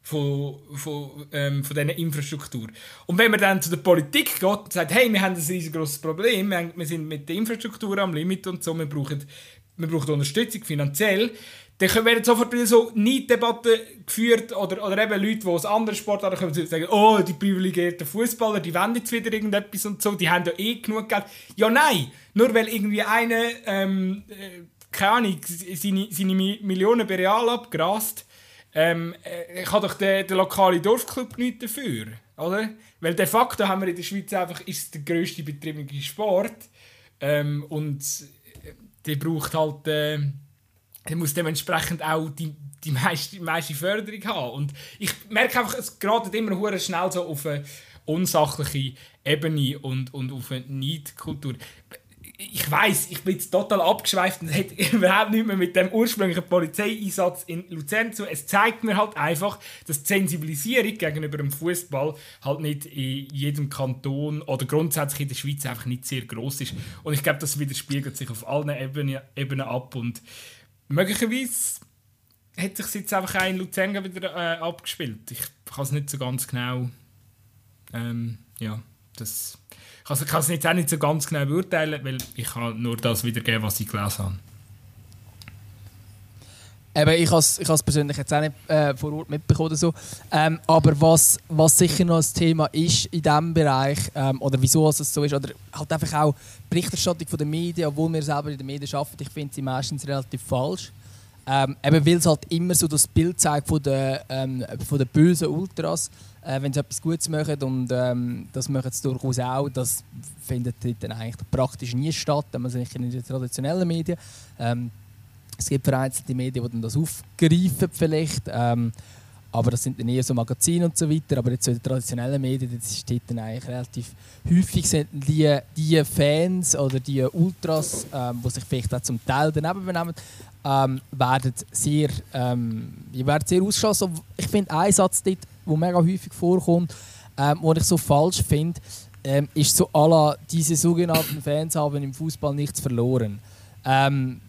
Speaker 2: von, von, ähm, von dieser Infrastruktur. Und wenn man dann zu der Politik geht und sagt, hey, wir haben ein riesengroßes Problem, wir, wir sind mit der Infrastruktur am Limit und so, wir brauchen, wir brauchen Unterstützung finanziell, dann werden sofort wieder so Neiddebatten geführt oder, oder eben Leute, die aus anderen Sportarten kommen und sagen, oh, die privilegierten Fußballer, die wollen jetzt wieder irgendetwas und so, die haben ja eh genug Geld. Ja, nein, nur weil irgendwie einer, ähm, äh, keine Ahnung, seine, seine Millionen bei Real abgrast, ähm, äh, kann doch der, der lokale Dorfclub nichts dafür, oder? Weil de facto haben wir in der Schweiz einfach, ist der grösste betriebene Sport ähm, und äh, der braucht halt, äh, der muss dementsprechend auch die, die meiste, meiste Förderung haben und ich merke einfach, es gerät immer schnell so auf eine unsachliche Ebene und, und auf eine Neidkultur ich weiß, ich bin jetzt total abgeschweift und hat überhaupt nicht mehr mit dem ursprünglichen Polizeieinsatz in Luzern zu. Es zeigt mir halt einfach, dass die Sensibilisierung gegenüber dem Fußball halt nicht in jedem Kanton oder grundsätzlich in der Schweiz einfach nicht sehr groß ist. Und ich glaube, das widerspiegelt sich auf allen Ebenen, Ebenen ab und möglicherweise hat sich jetzt einfach auch in Luzern wieder äh, abgespielt. Ich kann es nicht so ganz genau. Ähm, ja, das ich kann es jetzt auch nicht so ganz genau beurteilen, weil ich kann nur das wiedergeben, was ich gelesen habe.
Speaker 1: Eben, ich habe es persönlich jetzt auch nicht äh, vor Ort mitbekommen. So. Ähm, aber was, was sicher noch ein Thema ist in diesem Bereich, ähm, oder wieso es so ist, oder halt einfach auch Berichterstattung den Medien, obwohl wir selber in den Medien arbeiten, ich finde sie meistens relativ falsch. Ähm, eben weil es halt immer so das Bild zeigt von den, ähm, von den bösen Ultras äh, wenn sie etwas Gutes machen und ähm, das machen sie durchaus auch, das findet dann eigentlich praktisch nie statt, man sicher in den traditionellen Medien. Ähm, es gibt vereinzelte Medien, die das aufgreifen vielleicht, ähm, aber das sind dann eher so Magazine und so weiter. Aber jetzt so den traditionellen Medien, das steht dann eigentlich relativ häufig sind die, die Fans oder die Ultras, ähm, die sich vielleicht auch zum Teil daneben benehmen, ähm, werden sehr, ähm, sehr ausgeschossen. Ich finde, ein Satz dort, der mega häufig vorkommt, ähm, den ich so falsch finde, ähm, ist so la, diese sogenannten Fans haben im Fußball nichts verloren. Ähm,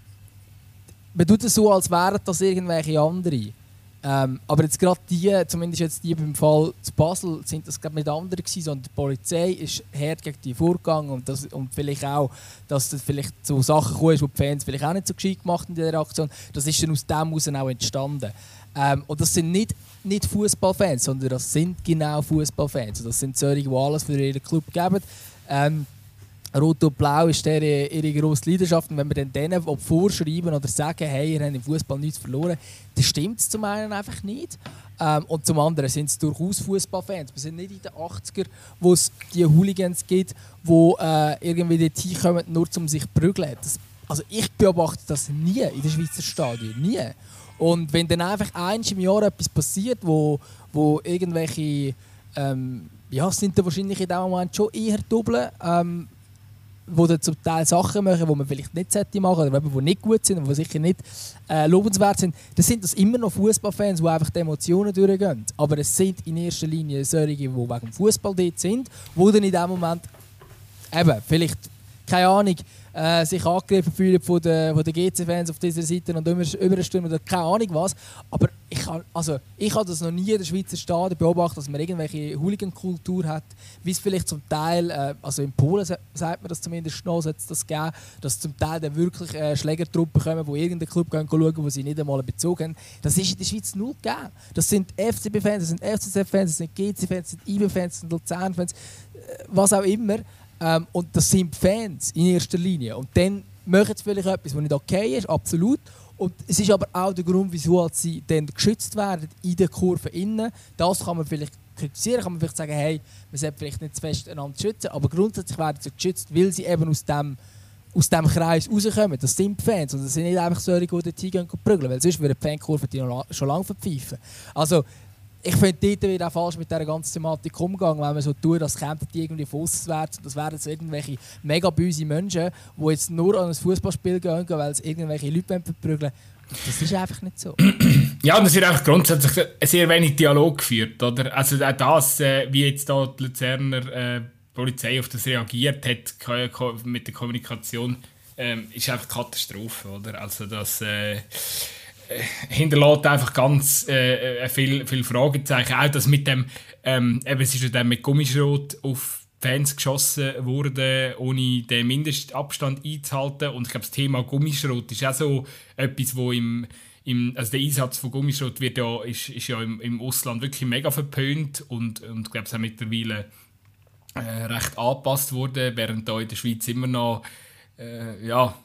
Speaker 1: man tut es so, als wären das irgendwelche andere. Ähm, aber jetzt gerade die, zumindest jetzt die beim Fall zu Basel, sind das nicht andere gewesen, sondern die Polizei ist hart gegen die vorgegangen und, das, und vielleicht auch, dass das vielleicht so Sachen gekommen ist, die die Fans vielleicht auch nicht so gescheit gemacht in dieser Aktion. Das ist dann aus dem heraus auch entstanden. Ähm, und das sind nicht, nicht Fußballfans, sondern das sind genau Fußballfans. Das sind solche, die alles für ihren Club geben. Ähm, Rot und Blau ist der, ihre grosse Leidenschaft. Und wenn wir dann denen vorschreiben oder sagen, hey, ihr habt im Fußball nichts verloren, dann stimmt es zum einen einfach nicht. Ähm, und zum anderen sind es durchaus Fußballfans. Wir sind nicht in den 80er, wo es die Hooligans gibt, die äh, irgendwie dorthin kommen, nur um sich zu prügeln. Das also ich beobachte das nie in den Schweizer Stadien, nie. Und wenn dann einfach eins im Jahr etwas passiert, wo, wo irgendwelche, ähm, ja, sind dann wahrscheinlich in dem Moment schon eher Doppeln, ähm, wo dann zum Teil Sachen machen, die man vielleicht nicht sollte machen oder die nicht gut sind und die sicher nicht äh, lobenswert sind, dann sind das immer noch Fußballfans, die einfach die Emotionen durchgehen. Aber es sind in erster Linie solche, die wegen dem Fußball dort sind, die dann in dem Moment eben, vielleicht, keine Ahnung, äh, sich angegriffen fühlen von den, von den GC-Fans auf dieser Seite und immer überstürmen oder keine Ahnung was. Aber ich habe also, ich das noch nie in der Schweizer Staaten beobachtet, dass man irgendwelche Hooligan-Kultur hat, wie es vielleicht zum Teil, äh, also in Polen sagt man das zumindest noch, es das geben, dass zum Teil dann wirklich äh, Schlägertruppen kommen, die irgendeinen Club gehen schauen, wo sie nicht einmal Bezug haben. Das ist in der Schweiz null gegeben. Das sind FCB-Fans, das sind FCZ-Fans, das sind GC-Fans, das sind IB-Fans, das sind Luzern-Fans, äh, was auch immer. Ähm, und das sind Fans in erster Linie. Und dann machen sie vielleicht etwas, was nicht okay ist, absolut. Und es ist aber auch der Grund, wieso halt sie dann geschützt werden in den Kurven innen. Das kann man vielleicht kritisieren, kann man vielleicht sagen, hey, man sollte vielleicht nicht zu fest einander schützen, aber grundsätzlich werden sie geschützt, weil sie eben aus dem aus diesem Kreis rauskommen. Das sind Fans und das sind nicht einfach solche, die dort hingehen und prügeln, weil sonst würden die Fankurve die schon lange verpfeifen. Also ich finde, dort wird auch falsch mit dieser ganzen Thematik umgegangen, wenn man so tut, als kämpfen die irgendwie von auswärts das wären jetzt irgendwelche mega böse Menschen, die jetzt nur an ein Fußballspiel gehen, weil es irgendwelche Leute verprügeln das ist einfach nicht so.
Speaker 2: Ja, und es wird einfach grundsätzlich sehr wenig Dialog geführt, oder? Also auch das, äh, wie jetzt da die Luzerner äh, Polizei auf das reagiert hat mit der Kommunikation, ähm, ist einfach Katastrophe, oder? Also das... Äh, hinterlässt einfach ganz äh, äh, viel, viel Fragezeichen. Auch das mit dem, ähm, eben, es ist ja dann mit Gummischrot auf Fans geschossen worden, ohne den Mindestabstand einzuhalten. Und ich glaube, das Thema Gummischrot ist auch so etwas, wo im, im also der Einsatz von Gummischrot wird ja, ist, ist ja im, im Ausland wirklich mega verpönt und, und ich glaube, es ist mittlerweile äh, recht angepasst worden, während da in der Schweiz immer noch äh, ja,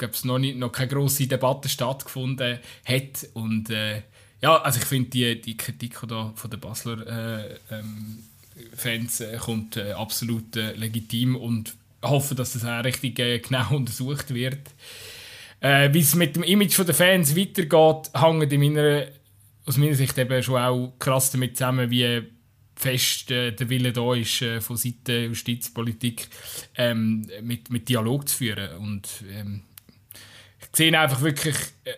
Speaker 2: glaube es noch, noch keine grosse Debatte stattgefunden hat. Und äh, ja, also ich finde die, die Kritik da von den Basler äh, ähm, Fans äh, kommt äh, absolut äh, legitim und hoffe, dass das auch richtig äh, genau untersucht wird. Wie es mit dem Image der Fans weitergeht, hängt aus meiner Sicht eben schon auch krass damit zusammen, wie fest äh, der Wille da ist, äh, von Seiten Justizpolitik ähm, mit, mit Dialog zu führen. Und ähm, sehe einfach wirklich, äh,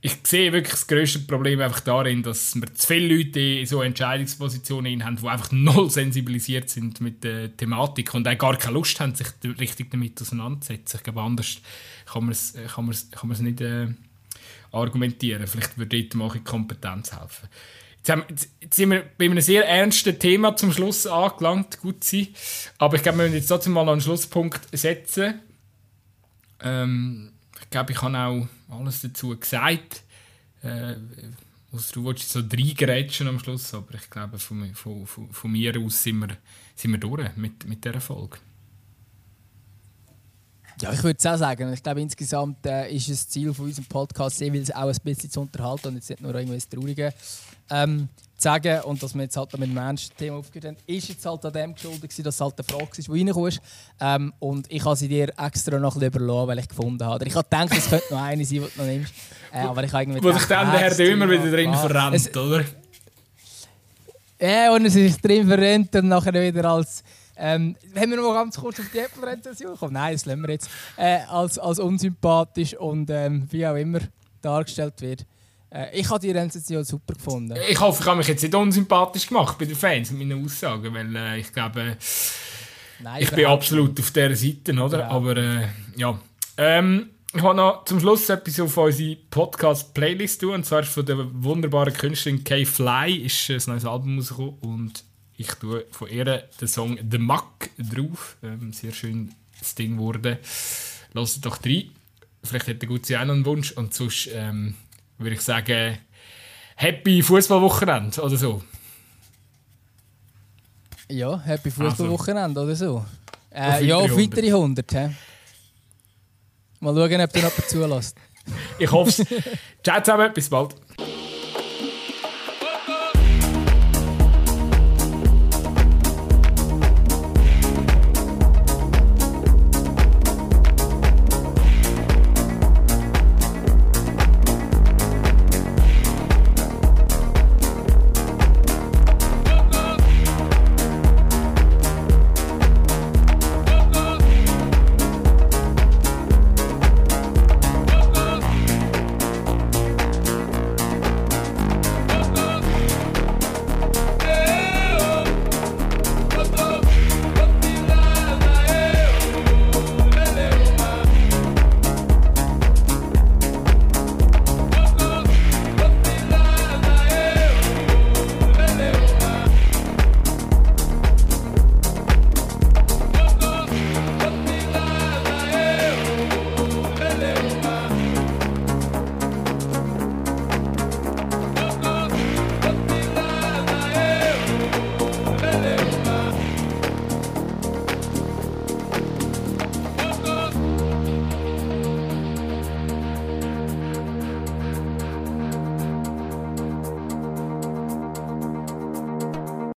Speaker 2: ich sehe wirklich das grösste Problem einfach darin, dass wir zu viele Leute in so Entscheidungspositionen haben, die einfach null sensibilisiert sind mit der Thematik und auch gar keine Lust haben, sich richtig damit auseinanderzusetzen. Ich glaube, anders kann man es nicht äh, argumentieren. Vielleicht würde dort mal Kompetenz helfen. Jetzt, haben, jetzt, sind wir bei einem sehr ernsten Thema zum Schluss angelangt, gut sein. Aber ich glaube, wir müssen jetzt trotzdem mal einen Schlusspunkt setzen. Ähm, ich glaube, ich habe auch alles dazu gesagt. Äh, du wolltest so drei Gerätschen am Schluss, aber ich glaube, von, von, von, von, mir aus sind wir, sind wir durch mit, mit dieser Folge.
Speaker 1: Ja, ich würde es auch sagen. Ich glaube, insgesamt äh, ist das Ziel von unserem Podcast, sehr, auch ein bisschen zu unterhalten und jetzt nicht nur irgendwas Trauriges. Ähm, zu sagen und dass wir jetzt halt mit dem ernsten Thema aufgehört haben, ist jetzt halt an dem geschuldet, dass es halt eine Frage ist, die reinkommst. Ähm, und ich habe sie dir extra noch ein bisschen überlassen, weil ich gefunden habe. Ich habe gedacht, es könnte noch eine sein, die du noch nimmst. Äh, aber ich habe irgendwie
Speaker 2: Wo sich dann der Herr immer wieder drin verrennt, es, oder?
Speaker 1: Ja, und es ist drin verrennt und nachher wieder als... Ähm, haben wir noch ganz kurz auf die Apple-Rezension kommen? Nein, das lassen wir jetzt. Äh, als, als unsympathisch und ähm, wie auch immer dargestellt wird. Äh, ich habe die Rezension super gefunden.
Speaker 2: Ich hoffe, ich habe mich jetzt nicht unsympathisch gemacht bei den Fans mit meinen Aussagen, weil äh, ich glaube, Nein, ich bin absolut auf dieser Seite, oder? Ja. Aber äh, ja. Ähm, ich habe noch zum Schluss etwas auf unsere Podcast-Playlist tun, und zwar von der wunderbaren Künstlerin Kay Fly ist ein neues Album rausgekommen und ich tue von ihr den Song The Muck drauf. Ähm, sehr schön das Ding wurde. Lasst doch rein. Vielleicht hätte gut sie auch noch einen Wunsch und sonst ähm, würde ich sagen, Happy Fußballwochenende oder so.
Speaker 1: Ja, Happy Fußballwochenende oder so. Äh, ja, auf weitere 100. He? Mal schauen, ob du noch zulässt.
Speaker 2: ich hoffe es. Ciao zusammen, bis bald.